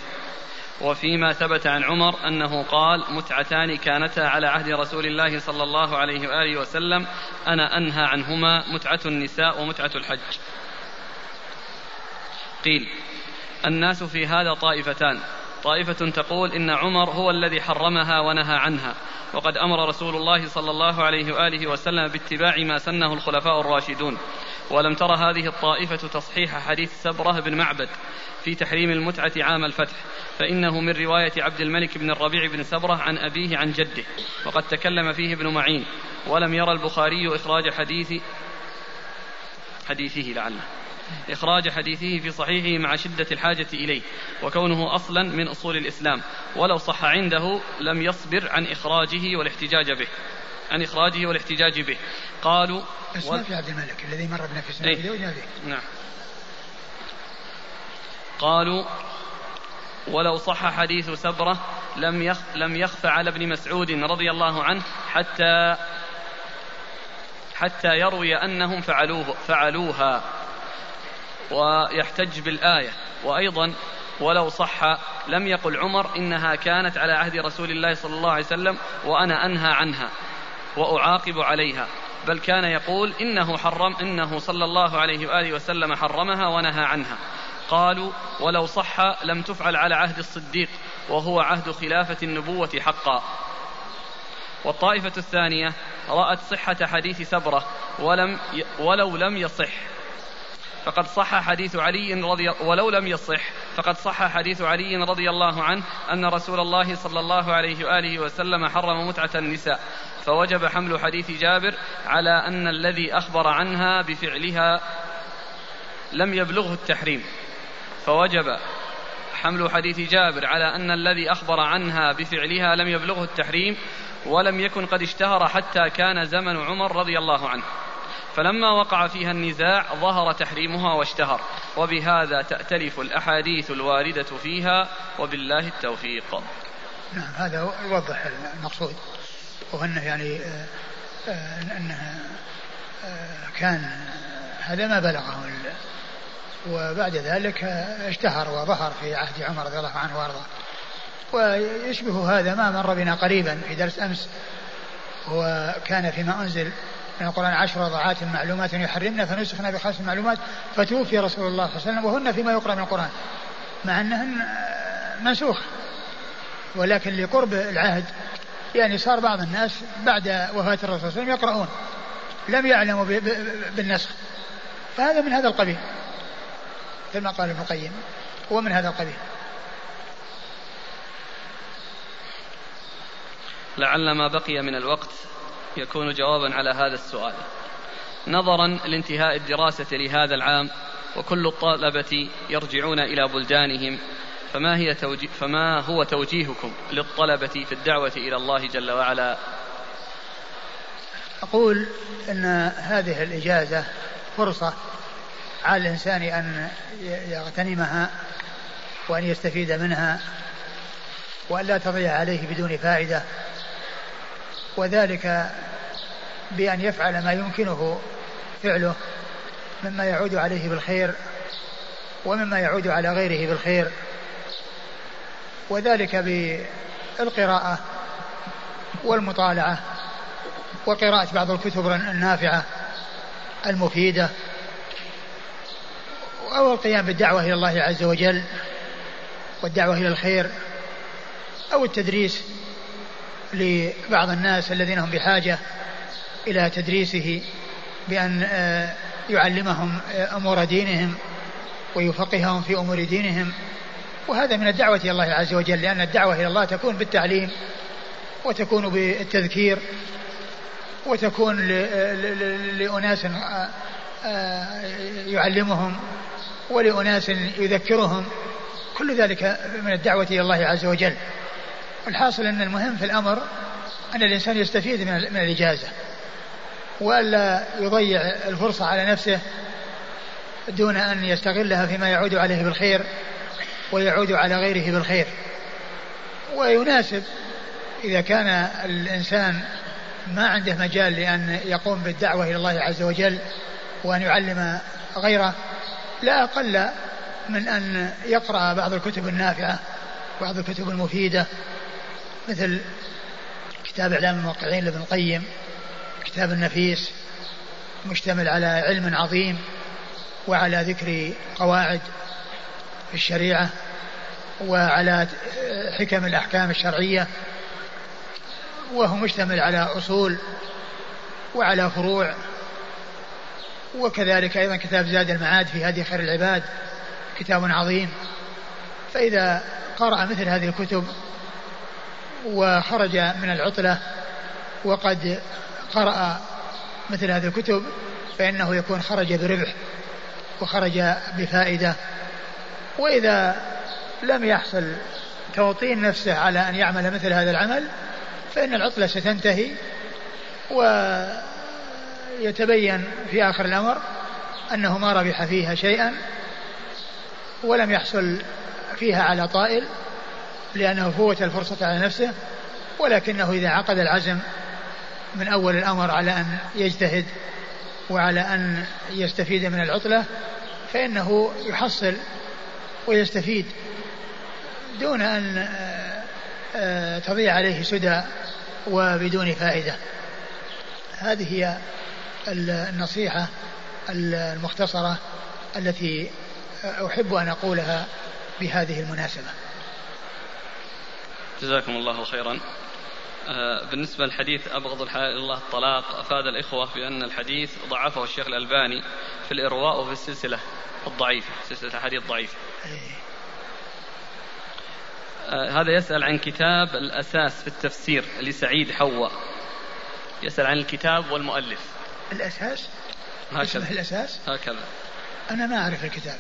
وفيما ثبت عن عمر أنه قال متعتان كانتا على عهد رسول الله صلى الله عليه وآله وسلم أنا أنهى عنهما متعة النساء ومتعة الحج. قيل الناس في هذا طائفتان. طائفة تقول إن عمر هو الذي حرمها ونهى عنها وقد أمر رسول الله صلى الله عليه وآله وسلم باتباع ما سنه الخلفاء الراشدون. ولم تر هذه الطائفة تصحيح حديث سبرة بن معبد في تحريم المتعة عام الفتح فإنه من رواية عبد الملك بن الربيع بن سبرة عن أبيه عن جده وقد تكلم فيه ابن معين ولم يرى البخاري إخراج حديث حديثه لعله. إخراج حديثه في صحيحه مع شدة الحاجة إليه وكونه أصلا من أصول الإسلام ولو صح عنده لم يصبر عن إخراجه والاحتجاج به. عن إخراجه والاحتجاج به. قالوا اسمه في عبد الملك الذي مر بنا في سنة إيه؟ نعم. قالوا ولو صح حديث سبرة لم يخ لم يخف على ابن مسعود رضي الله عنه حتى حتى يروي أنهم فعلوه فعلوها ويحتج بالآية. وأيضا ولو صح لم يقل عمر إنها كانت على عهد رسول الله صلى الله عليه وسلم وأنا أنهى عنها. وأعاقب عليها بل كان يقول إنه حرم إنه صلى الله عليه وآله وسلم حرمها ونهى عنها. قالوا ولو صح لم تفعل على عهد الصديق وهو عهد خلافة النبوة حقا. والطائفة الثانية رأت صحة حديث سبرة ولم ولو لم يصح. فقد صح حديث علي رضي ولو لم يصح فقد صح حديث علي رضي الله عنه أن رسول الله صلى الله عليه وآله وسلم حرم متعة النساء فوجب حمل حديث جابر على أن الذي أخبر عنها بفعلها لم يبلغه التحريم فوجب حمل حديث جابر على أن الذي أخبر عنها بفعلها لم يبلغه التحريم ولم يكن قد اشتهر حتى كان زمن عمر رضي الله عنه. فلما وقع فيها النزاع ظهر تحريمها واشتهر. وبهذا تأتلف الأحاديث الواردة فيها وبالله التوفيق. نعم هذا يوضح المقصود. وأنه يعني آه، آه، أنه آه، كان هذا ما بلغه وبعد ذلك اشتهر وظهر في عهد عمر رضي الله عنه وأرضاه. ويشبه هذا ما مر بنا قريبا في درس أمس. وكان فيما أنزل من القرآن عشر وضعات معلومات يحرمنا فنسخنا بخمس معلومات فتوفي رسول الله صلى الله عليه وسلم وهن فيما يقرأ من القرآن مع أنهن منسوخ. ولكن لقرب العهد يعني صار بعض الناس بعد وفاة الرسول صلى الله عليه وسلم يقرؤون لم يعلموا بالنسخ. فهذا من هذا القبيل كما قال ابن القيم هو من هذا القبيل لعل ما بقي من الوقت يكون جوابا على هذا السؤال. نظرا لانتهاء الدراسة لهذا العام وكل الطلبة يرجعون إلى بلدانهم فما هي توجيه فما هو توجيهكم للطلبة في الدعوة إلى الله جل وعلا؟ أقول أن هذه الإجازة فرصة على الإنسان أن يغتنمها وأن يستفيد منها وأن لا تضيع عليه بدون فائدة. وذلك بأن يفعل ما يمكنه فعله مما يعود عليه بالخير ومما يعود على غيره بالخير. وذلك بالقراءة والمطالعة وقراءة بعض الكتب النافعة المفيدة أو القيام بالدعوة إلى الله عز وجل والدعوة إلى الخير أو التدريس لبعض الناس الذين هم بحاجة إلى تدريسه بأن آه، يعلمهم آه، أمور دينهم ويفقههم في أمور دينهم. وهذا من الدعوة إلى الله عز وجل لأن الدعوة إلى الله تكون بالتعليم وتكون بالتذكير وتكون لأناس آه، يعلمهم ولأناس يذكرهم. كل ذلك من الدعوة إلى الله عز وجل. الحاصل أن المهم في الأمر أن الإنسان يستفيد من الإجازة وألا يضيع الفرصة على نفسه دون أن يستغلها فيما يعود عليه بالخير ويعود على غيره بالخير. ويناسب إذا كان الإنسان ما عنده مجال لأن يقوم بالدعوة إلى الله عز وجل وأن يعلم غيره لا أقل من أن يقرأ بعض الكتب النافعة بعض الكتب المفيدة مثل كتاب إعلام الموقعين لابن القيم كتاب النفيس مشتمل على علم عظيم وعلى ذكر قواعد الشريعة وعلى حكم الأحكام الشرعية وهو مشتمل على أصول وعلى فروع وكذلك أيضا كتاب زاد المعاد في هدي خير العباد كتاب عظيم. فإذا قرأ مثل هذه الكتب وخرج من العطلة وقد قرأ مثل هذه الكتب فإنه يكون خرج بربح وخرج بفائدة. وإذا لم يحصل توطين نفسه على أن يعمل مثل هذا العمل فإن العطلة ستنتهي ويتبين في آخر الأمر أنه ما ربح فيها شيئا ولم يحصل فيها على طائل. لأنه فوت الفرصة على نفسه ولكنه إذا عقد العزم من أول الأمر على أن يجتهد وعلى أن يستفيد من العطلة فإنه يحصل ويستفيد دون أن آه، آه، تضيع عليه سدى وبدون فائدة. هذه هي النصيحة المختصرة التي أحب أن أقولها بهذه المناسبة. جزاكم الله خيرا. آه، بالنسبة للحديث أبغض الحلال إلى الله الطلاق أفاد الإخوة بأن الحديث ضعفه الشيخ الألباني في الإرواء وفي السلسلة الضعيفة سلسلة الحديث ضعيفة آه هذا يسأل عن كتاب الأساس في التفسير لسعيد حواء. يسأل عن الكتاب والمؤلف. الأساس؟ هكذا. الأساس؟ هكذا. أنا ما أعرف الكتاب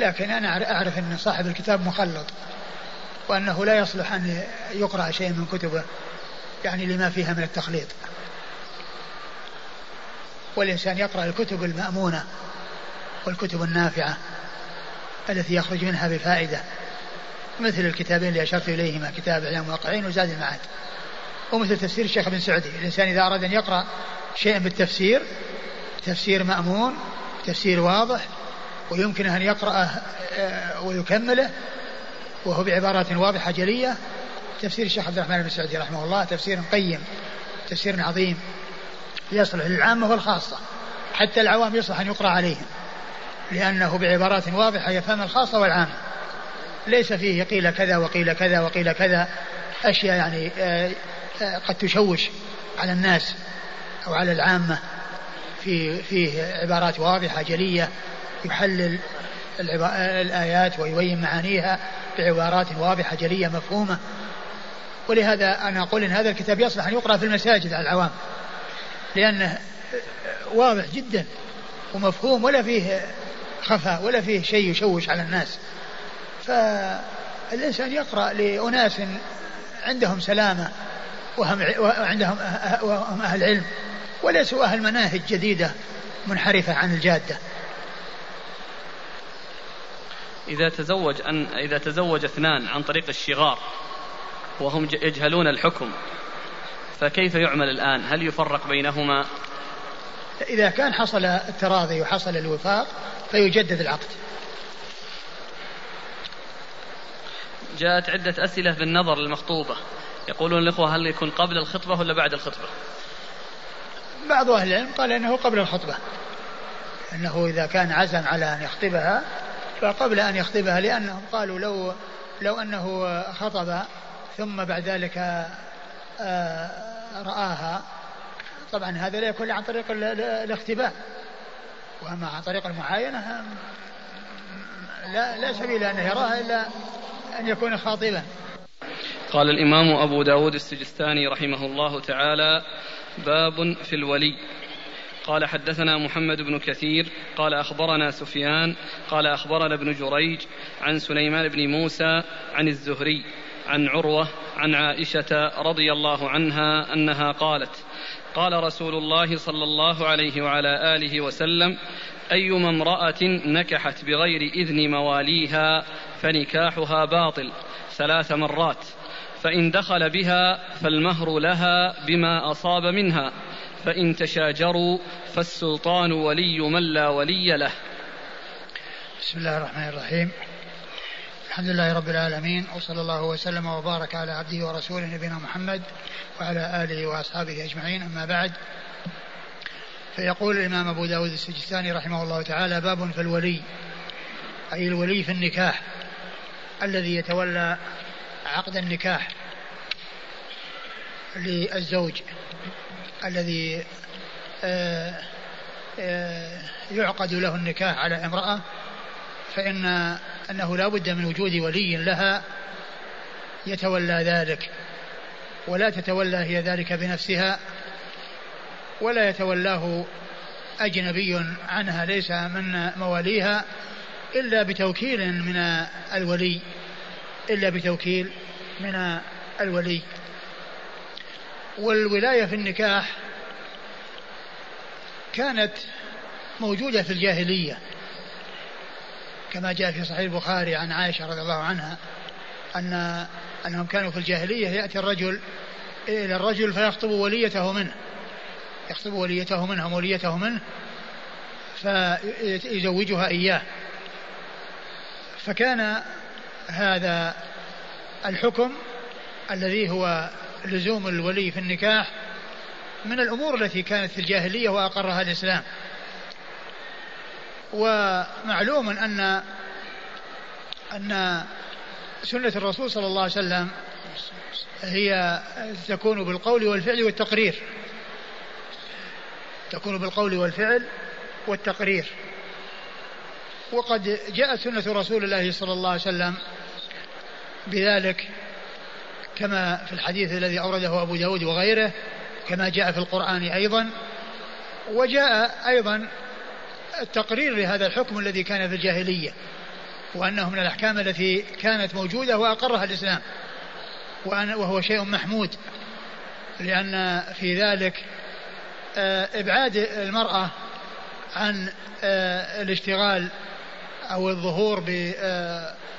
لكن أنا أعرف أن صاحب الكتاب مخلط. وأنه لا يصلح أن يقرأ شيء من كتبه يعني لما فيها من التخليط. والإنسان يقرأ الكتب المأمونة والكتب النافعة التي يخرج منها بفائدة مثل الكتابين اللي أشرت إليهما كتاب إعلام الواقعين وزاد المعاد. ومثل تفسير الشيخ بن سعدي الإنسان إذا أراد أن يقرأ شيئا بالتفسير تفسير مأمون تفسير واضح ويمكن أن يقرأه آه، ويكمله وهو بعبارات واضحة جلية. تفسير الشيخ عبد الرحمن بن سعدي رحمه الله تفسير قيم تفسير عظيم. يصلح للعامة والخاصة حتى العوام يصلح أن يقرأ عليهم لأنه بعبارات واضحة يفهم الخاصة والعامة. ليس فيه قيل كذا وقيل كذا وقيل كذا أشياء يعني آه، آه، قد تشوش على الناس أو على العامة. في فيه عبارات واضحة جلية يحلل الآيات ويبين معانيها بعبارات واضحة جلية مفهومة. ولهذا أنا أقول إن هذا الكتاب يصلح أن يقرأ في المساجد على العوام. لأنه واضح جدا ومفهوم ولا فيه خفاء ولا فيه شيء يشوش على الناس. فالإنسان يقرأ لأناس عندهم سلامة وهم وعندهم وهم أهل علم وليسوا أهل مناهج جديدة منحرفة عن الجادة. إذا تزوج أن إذا تزوج اثنان عن طريق الشغار وهم يجهلون الحكم فكيف يعمل الآن؟ هل يفرق بينهما؟ إذا كان حصل التراضي وحصل الوفاق فيجدد العقد. جاءت عدة أسئلة بالنظر للمخطوبة يقولون الإخوة هل يكون قبل الخطبة ولا بعد الخطبة؟ بعض أهل العلم قال إنه قبل الخطبة. أنه إذا كان عزم على أن يخطبها فقبل أن يخطبها لأنهم قالوا لو لو أنه خطب ثم بعد ذلك آه، رآها طبعا هذا لا يكون عن طريق الاختباء. وأما عن طريق المعاينة لا, لا سبيل أن يراها إلا أن يكون خاطبا. قال الإمام أبو داود السجستاني رحمه الله تعالى باب في الولي. قال حدثنا محمد بن كثير قال أخبرنا سفيان قال أخبرنا ابن جريج عن سليمان بن موسى عن الزهري عن عروة عن عائشة رضي الله عنها أنها قالت قال رسول الله صلى الله عليه وعلى آله وسلم أيما امرأة نكحت بغير إذن مواليها فنكاحها باطل ثلاث مرات فإن دخل بها فالمهر لها بما أصاب منها. فإن تشاجروا فالسلطان ولي من لا ولي له. بسم الله الرحمن الرحيم. الحمد لله رب العالمين وصلى الله وسلم وبارك على عبده ورسوله نبينا محمد وعلى آله وأصحابه أجمعين أما بعد. فيقول الإمام أبو داود السجستاني رحمه الله تعالى باب في الولي أي الولي في النكاح الذي يتولى عقد النكاح للزوج. الذي آه، آه، يعقد له النكاح على امرأة فإن أنه لا بد من وجود ولي لها يتولى ذلك ولا تتولى هي ذلك بنفسها ولا يتولاه أجنبي عنها ليس من مواليها إلا بتوكيل من الولي إلا بتوكيل من الولي. والولاية في النكاح كانت موجودة في الجاهلية كما جاء في صحيح البخاري عن عائشة رضي الله عنها أن أنهم كانوا في الجاهلية يأتي الرجل إلى الرجل فيخطب وليته منه يخطب وليته منه وليته منه فيزوجها إياه. فكان هذا الحكم الذي هو لزوم الولي في النكاح من الأمور التي كانت في الجاهلية وأقرها الإسلام. ومعلوم أن أن سنة الرسول صلى الله عليه وسلم هي تكون بالقول والفعل والتقرير. تكون بالقول والفعل والتقرير. وقد جاءت سنة رسول الله صلى الله عليه وسلم بذلك كما في الحديث الذي أورده أبو داود وغيره كما جاء في القرآن أيضا وجاء أيضا التقرير لهذا الحكم الذي كان في الجاهلية وأنه من الأحكام التي كانت موجودة وأقرها الإسلام وهو شيء محمود لأن في ذلك آه، إبعاد المرأة عن آه، الاشتغال أو الظهور بالاشتغال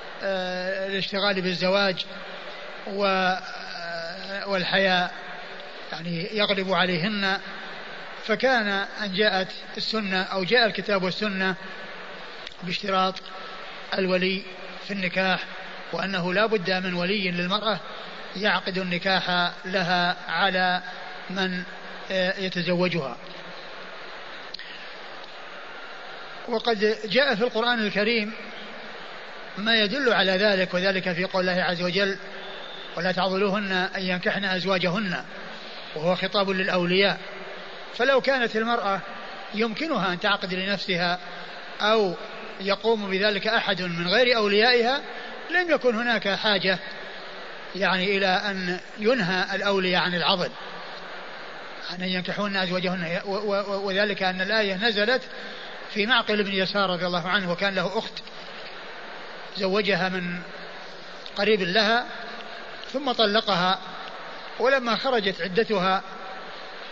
آه، بالزواج والحياء يعني يغلب عليهن. فكان أن جاءت السنة أو جاء الكتاب والسنة باشتراط الولي في النكاح وأنه لا بد من ولي للمرأة يعقد النكاح لها على من يتزوجها. وقد جاء في القرآن الكريم ما يدل على ذلك وذلك في قول الله عز وجل ولا تعضلوهن أن ينكحن أزواجهن وهو خطاب للأولياء. فلو كانت المرأة يمكنها أن تعقد لنفسها أو يقوم بذلك أحد من غير أوليائها لم يكن هناك حاجة يعني إلى أن ينهى الأولياء عن العضل. أن ينكحون أزواجهن وذلك أن الآية نزلت في معقل بن يسار رضي الله عنه وكان له أخت زوجها من قريب لها ثم طلقها ولما خرجت عدتها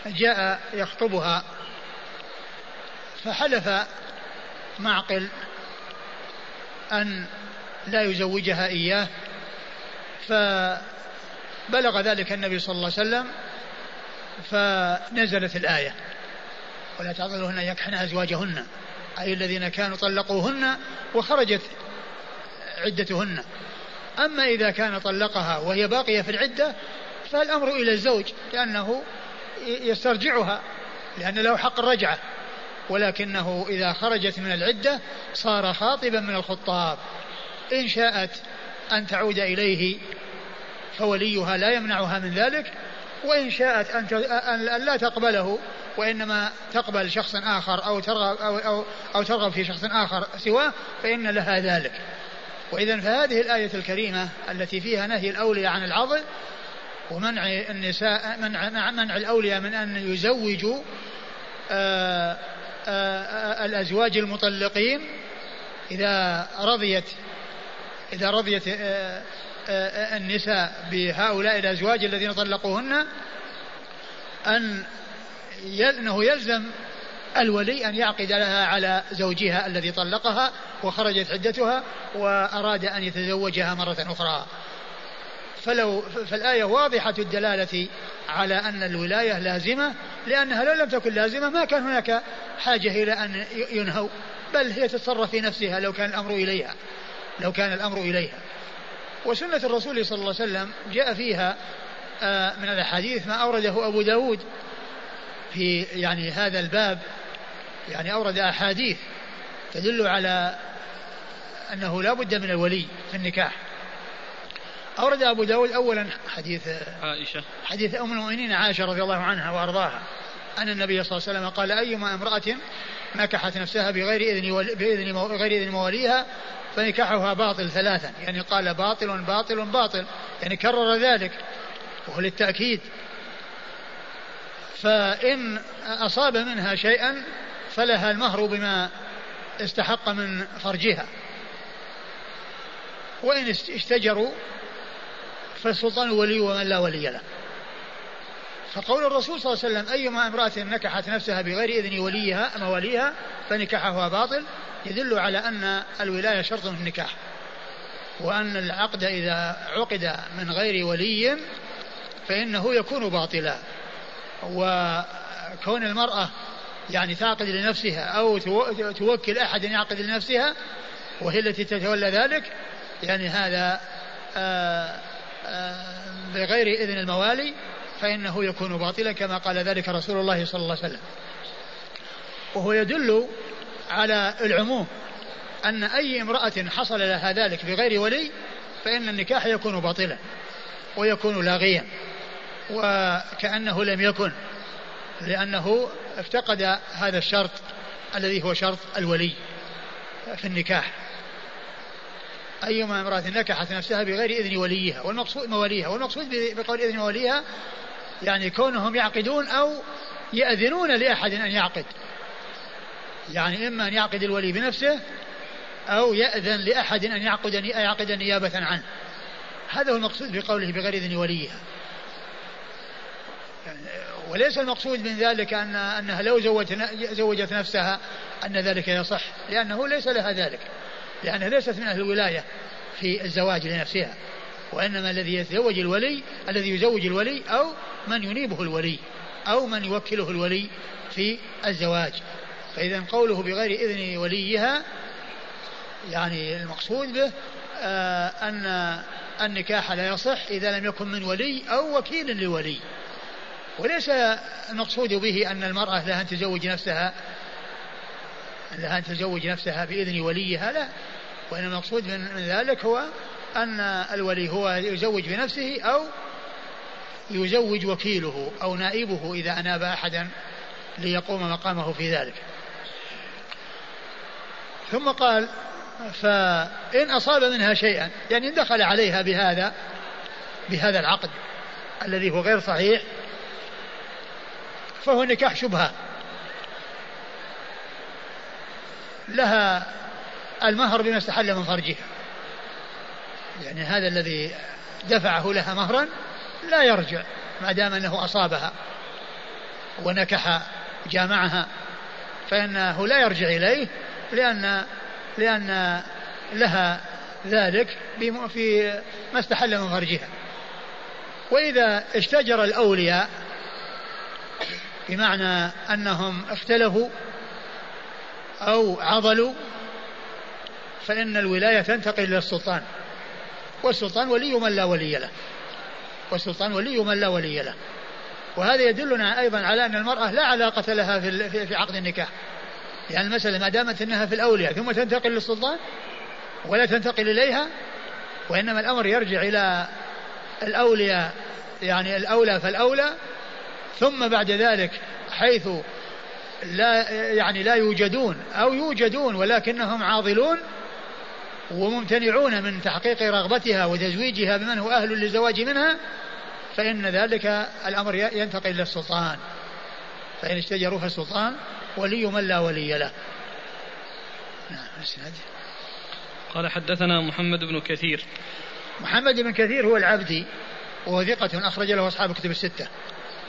جاء يخطبها فحلف معقل أن لا يزوجها إياه فبلغ ذلك النبي صلى الله عليه وسلم فنزلت الآية. ولا تعضلوهن يكحن أزواجهن أي الذين كانوا طلقوهن وخرجت عدتهن. أما إذا كان طلقها وهي باقية في العدة فالأمر إلى الزوج لأنه يسترجعها لأن له حق الرجعة. ولكنه إذا خرجت من العدة صار خاطبا من الخطاب. إن شاءت أن تعود إليه فوليها لا يمنعها من ذلك. وإن شاءت أن لا تقبله وإنما تقبل شخص آخر أو ترغب أو, أو, أو ترغب في شخص آخر سواه فإن لها ذلك. وإذا فهذه الآية الكريمة التي فيها نهي الأولياء عن العضل ومنع النساء منع منع الأولياء من أن يزوجوا آآ آآ الأزواج المطلقين. إذا رضيت إذا رضيت النساء بهؤلاء الأزواج الذين طلقوهن أن أنه يلزم الولي أن يعقد لها على زوجها الذي طلقها وخرجت عدتها وأراد أن يتزوجها مرة أخرى. فلو فالآية واضحة الدلالة على أن الولاية لازمة لأنها لو لم تكن لازمة ما كان هناك حاجة إلى أن ينهوا بل هي تتصرف في نفسها لو كان الأمر إليها لو كان الأمر إليها. وسنة الرسول صلى الله عليه وسلم جاء فيها آه، من الأحاديث ما أورده أبو داود في يعني هذا الباب يعني أورد أحاديث تدل على أنه لا بد من الولي في النكاح. أورد أبو داود أولا حديث عائشة. حديث أم المؤمنين عائشة رضي الله عنها وأرضاها أن النبي صلى الله عليه وسلم قال أيما امرأة نكحت نفسها بغير إذن بإذن غير إذن مواليها فنكاحها باطل ثلاثا. يعني قال باطل باطل باطل. يعني كرر ذلك وهو للتأكيد. فإن أصاب منها شيئا فلها المهر بما استحق من فرجها. وإن اشتجروا فالسلطان ولي ومن لا ولي له. فقول الرسول صلى الله عليه وسلم أيما امرأة نكحت نفسها بغير إذن وليها مواليها فنكاحها باطل يدل على أن الولاية شرط في النكاح. وأن العقد إذا عقد من غير ولي فإنه يكون باطلا. وكون المرأة يعني تعقد لنفسها أو توكل أحد يعقد لنفسها وهي التي تتولى ذلك. يعني هذا آه، آه، بغير إذن الموالي فإنه يكون باطلا كما قال ذلك رسول الله صلى الله عليه وسلم. وهو يدل على العموم أن أي امرأة حصل لها ذلك بغير ولي فإن النكاح يكون باطلا ويكون لاغيا وكأنه لم يكن لأنه افتقد هذا الشرط الذي هو شرط الولي في النكاح. أيما امرأة نكحت نفسها بغير إذن وليها والمقصود مواليها والمقصود بقول إذن وليها يعني كونهم يعقدون أو يأذنون لأحد أن يعقد. يعني إما أن يعقد الولي بنفسه أو يأذن لأحد أن يعقد يعقد نيابة عنه. هذا هو المقصود بقوله بغير إذن وليها. وليس المقصود من ذلك أن أنها لو زوجت نفسها أن ذلك يصح لأنه ليس لها ذلك لأنها ليست من أهل الولاية في الزواج لنفسها وإنما الذي يتزوج الولي الذي يزوج الولي أو من ينيبه الولي أو من يوكله الولي في الزواج. فإذا قوله بغير إذن وليها يعني المقصود به آه أن النكاح لا يصح إذا لم يكن من ولي أو وكيل لولي. وليس المقصود به أن المرأة لها أن تزوج نفسها لها أن تزوج نفسها بإذن وليها لا وإن المقصود من ذلك هو أن الولي هو يزوج بنفسه أو يزوج وكيله أو نائبه إذا أناب أحدا ليقوم مقامه في ذلك. ثم قال فإن أصاب منها شيئا يعني دخل عليها بهذا بهذا العقد الذي هو غير صحيح فهو نكاح شبهة. لها المهر بما استحل من فرجها. يعني هذا الذي دفعه لها مهرا لا يرجع ما دام أنه أصابها ونكح جامعها. فانه لا يرجع إليه لأن لأن لها ذلك في ما استحل من فرجها. وإذا اشتجر الأولياء بمعنى أنهم اختلفوا أو عضلوا فإن الولاية تنتقل إلى السلطان. والسلطان ولي من لا ولي له. والسلطان ولي من لا ولي له. وهذا يدلنا أيضا على أن المرأة لا علاقة لها في في عقد النكاح. يعني المسألة ما دامت أنها في الأولياء ثم تنتقل للسلطان ولا تنتقل إليها وإنما الأمر يرجع إلى الأولياء يعني الأولى فالأولى ثم بعد ذلك حيث لا يعني لا يوجدون أو يوجدون ولكنهم عاضلون وممتنعون من تحقيق رغبتها وتزويجها بمن هو أهل للزواج منها فإن ذلك الأمر ينتقل إلى السلطان. فإن اشتجروا فالسلطان ولي من لا ولي له. نعم قال حدثنا محمد بن كثير. محمد بن كثير هو العبدي وهو ثقة أخرج له أصحاب كتب الستة.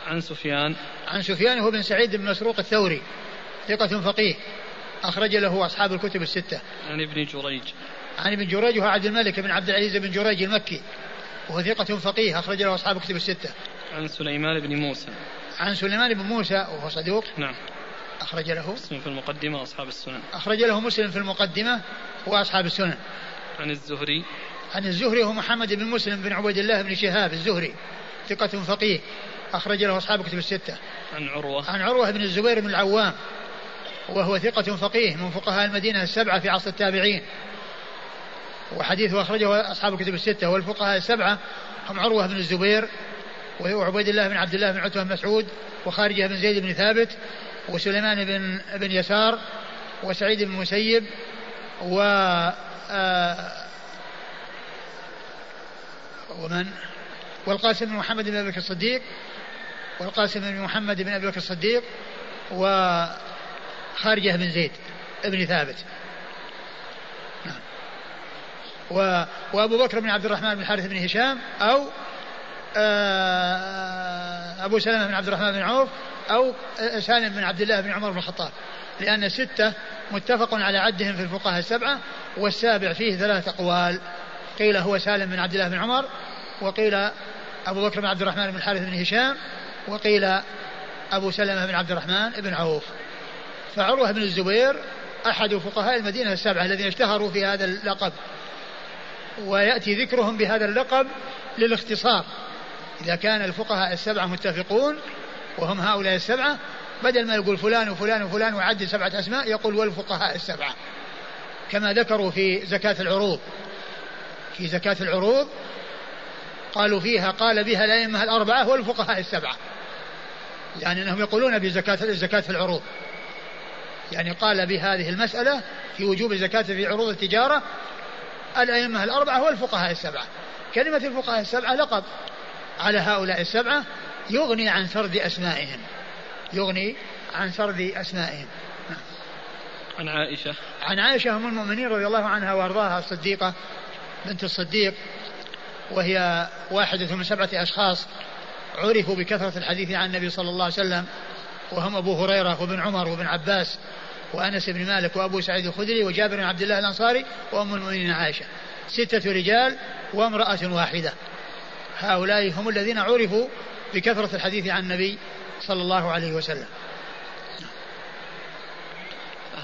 عن سفيان. عن سفيان هو بن سعيد بن مسروق الثوري ثقة فقيه أخرج له أصحاب الكتب الستة. عن ابن جريج. عن ابن جريج وهو عبد الملك بن عبد العزيز بن جريج المكي وهو ثقة فقيه أخرج له أصحاب الكتب الستة. عن سليمان بن موسى. عن سليمان بن موسى وهو صدوق نعم. أخرج له. مسلم في المقدمة وأصحاب السنن. أخرج له مسلم في المقدمة وأصحاب السنن. عن الزهري. عن الزهري هو محمد بن مسلم بن عبيد الله بن شهاب الزهري ثقة فقيه. أخرج له أصحاب كتب الستة. عن عروة. عن عروة بن الزبير بن العوام وهو ثقة فقيه من فقهاء المدينة السبعة في عصر التابعين. وحديثه أخرجه أصحاب الكتب الستة والفقهاء السبعة هم عروة بن الزبير وعبيد الله بن عبد الله بن عتبة بن مسعود وخارجة بن زيد بن ثابت وسليمان بن بن يسار وسعيد بن مسيب و آه، ومن؟ والقاسم بن محمد بن أبي الصديق والقاسم بن محمد بن أبي بكر الصديق وخارجة بن زيد بن ثابت. نعم. و... وأبو بكر بن عبد الرحمن بن الحارث بن هشام أو آه، أبو سلمة بن عبد الرحمن بن عوف أو سالم بن عبد الله بن عمر بن الخطاب. لأن سته متفق على عدهم في الفقهاء السبعة والسابع فيه ثلاث أقوال. قيل هو سالم بن عبد الله بن عمر وقيل أبو بكر بن عبد الرحمن بن الحارث بن هشام وقيل أبو سلمة بن عبد الرحمن بن عوف. فعروة بن الزبير أحد فقهاء المدينة السبعة الذين اشتهروا في هذا اللقب. ويأتي ذكرهم بهذا اللقب للاختصار. إذا كان الفقهاء السبعة متفقون وهم هؤلاء السبعة بدل ما يقول فلان وفلان وفلان وعد سبعة أسماء يقول والفقهاء السبعة. كما ذكروا في زكاة العروض. في زكاة العروض قالوا فيها قال بها الأئمة الأربعة والفقهاء السبعة. يعني أنهم يقولون بزكاة الزكاة في العروض. يعني قال بهذه المسألة في وجوب الزكاة في عروض التجارة الأئمة الأربعة والفقهاء السبعة. كلمة الفقهاء السبعة لقب على هؤلاء السبعة يغني عن سرد أسمائهم. يغني عن سرد أسمائهم. عن عائشة. عن عائشة أم المؤمنين رضي الله عنها وأرضاها الصديقة بنت الصديق وهي واحدة من سبعة أشخاص عرفوا بكثرة الحديث عن النبي صلى الله عليه وسلم وهم أبو هريرة وابن عمر وابن عباس وأنس بن مالك وأبو سعيد الخدري وجابر بن عبد الله الأنصاري وأم المؤمنين عائشة. ستة رجال وامرأة واحدة. هؤلاء هم الذين عرفوا بكثرة الحديث عن النبي صلى الله عليه وسلم.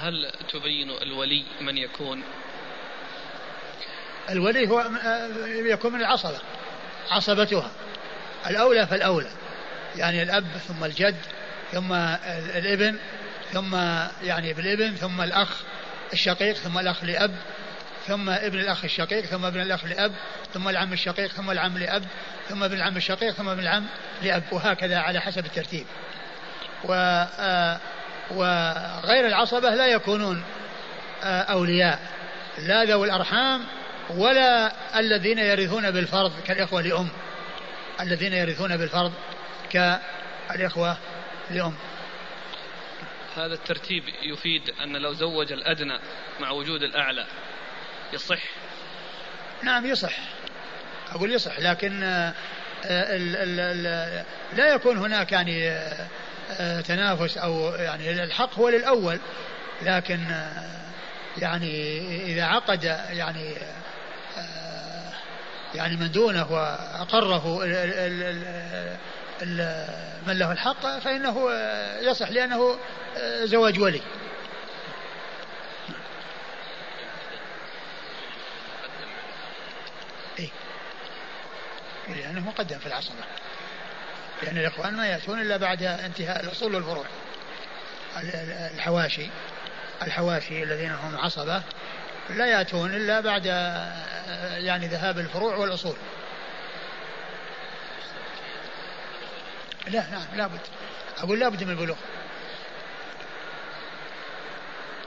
هل تبين الولي من يكون الولي هو يكون من العصبة عصبتها. الأولى فالأولى. يعني الأب ثم الجد ثم الابن ثم يعني بالابن ثم الأخ الشقيق ثم الأخ لأب ثم ابن الأخ الشقيق ثم ابن الأخ لأب ثم العم الشقيق ثم العم لأب ثم ابن العم الشقيق ثم ابن العم لأب. وهكذا على حسب الترتيب. و آه، وغير العصبة لا يكونون آه، أولياء. لا ذوي الأرحام ولا الذين يرثون بالفرض كالإخوة لأم. الذين يرثون بالفرض كالإخوة لأم. هذا الترتيب يفيد أن لو زوج الأدنى مع وجود الأعلى يصح؟ نعم يصح. أقول يصح لكن آه، لا يكون هناك يعني آه، تنافس أو يعني الحق هو للأول لكن آه، يعني إذا عقد يعني يعني من دونه وأقره من له الحق فإنه يصح لأنه زواج ولي. إيه؟ لأنه مقدم في العصبة لأن الإخوان ما يأتون إلا بعد انتهاء الأصول والفروع. الحواشي الحواشي الذين هم عصبة لا يأتون إلا بعد يعني ذهاب الفروع والأصول. لا نعم لابد أقول لابد من البلوغ.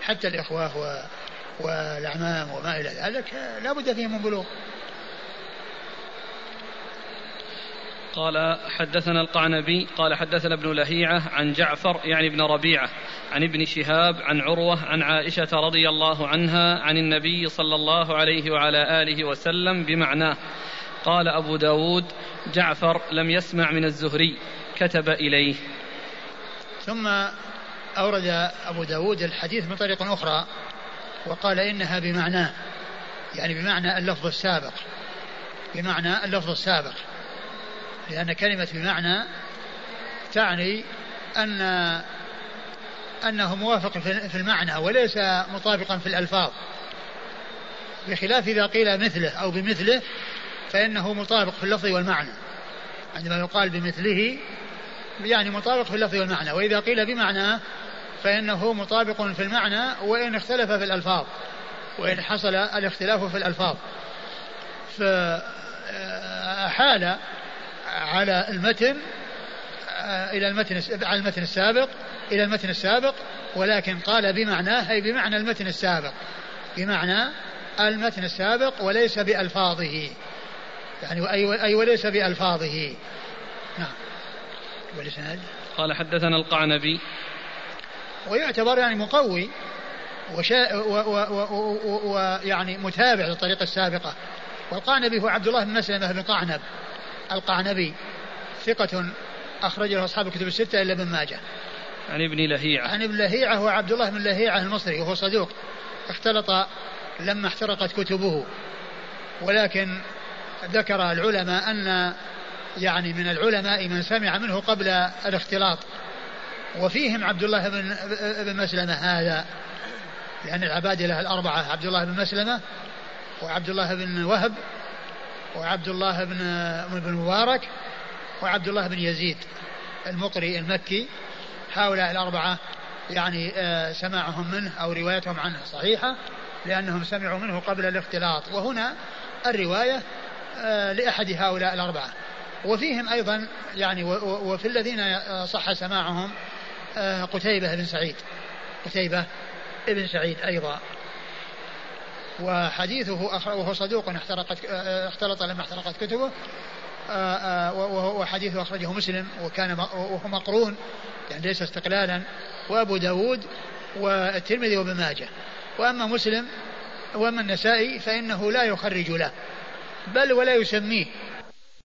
حتى الإخوة والأعمام وما إلى ذلك لا بد فيهم من بلوغ. قال حدثنا القعنبي قال حدثنا ابن لهيعة عن جعفر يعني ابن ربيعة عن ابن شهاب عن عروة عن عائشة رضي الله عنها عن النبي صلى الله عليه وعلى آله وسلم بمعناه. قال أبو داود جعفر لم يسمع من الزهري كتب إليه. ثم أورد أبو داود الحديث من طريق أخرى وقال إنها بمعناه يعني بمعنى اللفظ السابق بمعنى اللفظ السابق. لأن كلمة بمعنى تعني أن أنه موافق في المعنى وليس مطابقا في الألفاظ. بخلاف إذا قيل مثله أو بمثله فإنه مطابق في اللفظ والمعنى. عندما يقال بمثله يعني مطابق في اللفظ والمعنى وإذا قيل بمعنى فإنه مطابق في المعنى وإن اختلف في الألفاظ وإن حصل الاختلاف في الألفاظ. فحال على المتن إلى المتن على المتن السابق إلى المتن السابق ولكن قال بمعناه أي بمعنى المتن السابق. بمعنى المتن السابق وليس بألفاظه. يعني أي أي وليس بألفاظه. نعم. ولسناد قال حدثنا القعنبي. ويعتبر يعني مقوي وشا ويعني متابع للطريقة السابقة. والقعنبي هو عبد الله بن مسلمة بن قعنب. القعنبي ثقة أخرج له أصحاب الكتب الستة إلا ابن ماجه. عن ابن لهيعة. عن ابن لهيعة هو عبد الله بن لهيعة المصري وهو صدوق. اختلط لما احترقت كتبه. ولكن ذكر العلماء أن يعني من العلماء من سمع منه قبل الاختلاط. وفيهم عبد الله بن بن مسلمة هذا. لأن العبادلة الأربعة عبد الله بن مسلمة وعبد الله بن وهب وعبد الله بن بن مبارك وعبد الله بن يزيد المقري المكي هؤلاء الأربعة يعني آه، سماعهم منه أو روايتهم عنه صحيحة لأنهم سمعوا منه قبل الاختلاط. وهنا الرواية آه، لأحد هؤلاء الأربعة. وفيهم أيضا يعني وفي الذين آه، صح سماعهم قتيبة بن سعيد قتيبة بن سعيد أيضا. وحديثه وهو صدوق احترقت اختلط لما احترقت كتبه. وحديثه أخرجه مسلم وكان وهو مقرون يعني ليس استقلالا. وأبو داود والترمذي وابن ماجه. وأما مسلم وأما النسائي فإنه لا يخرج له بل ولا يسميه.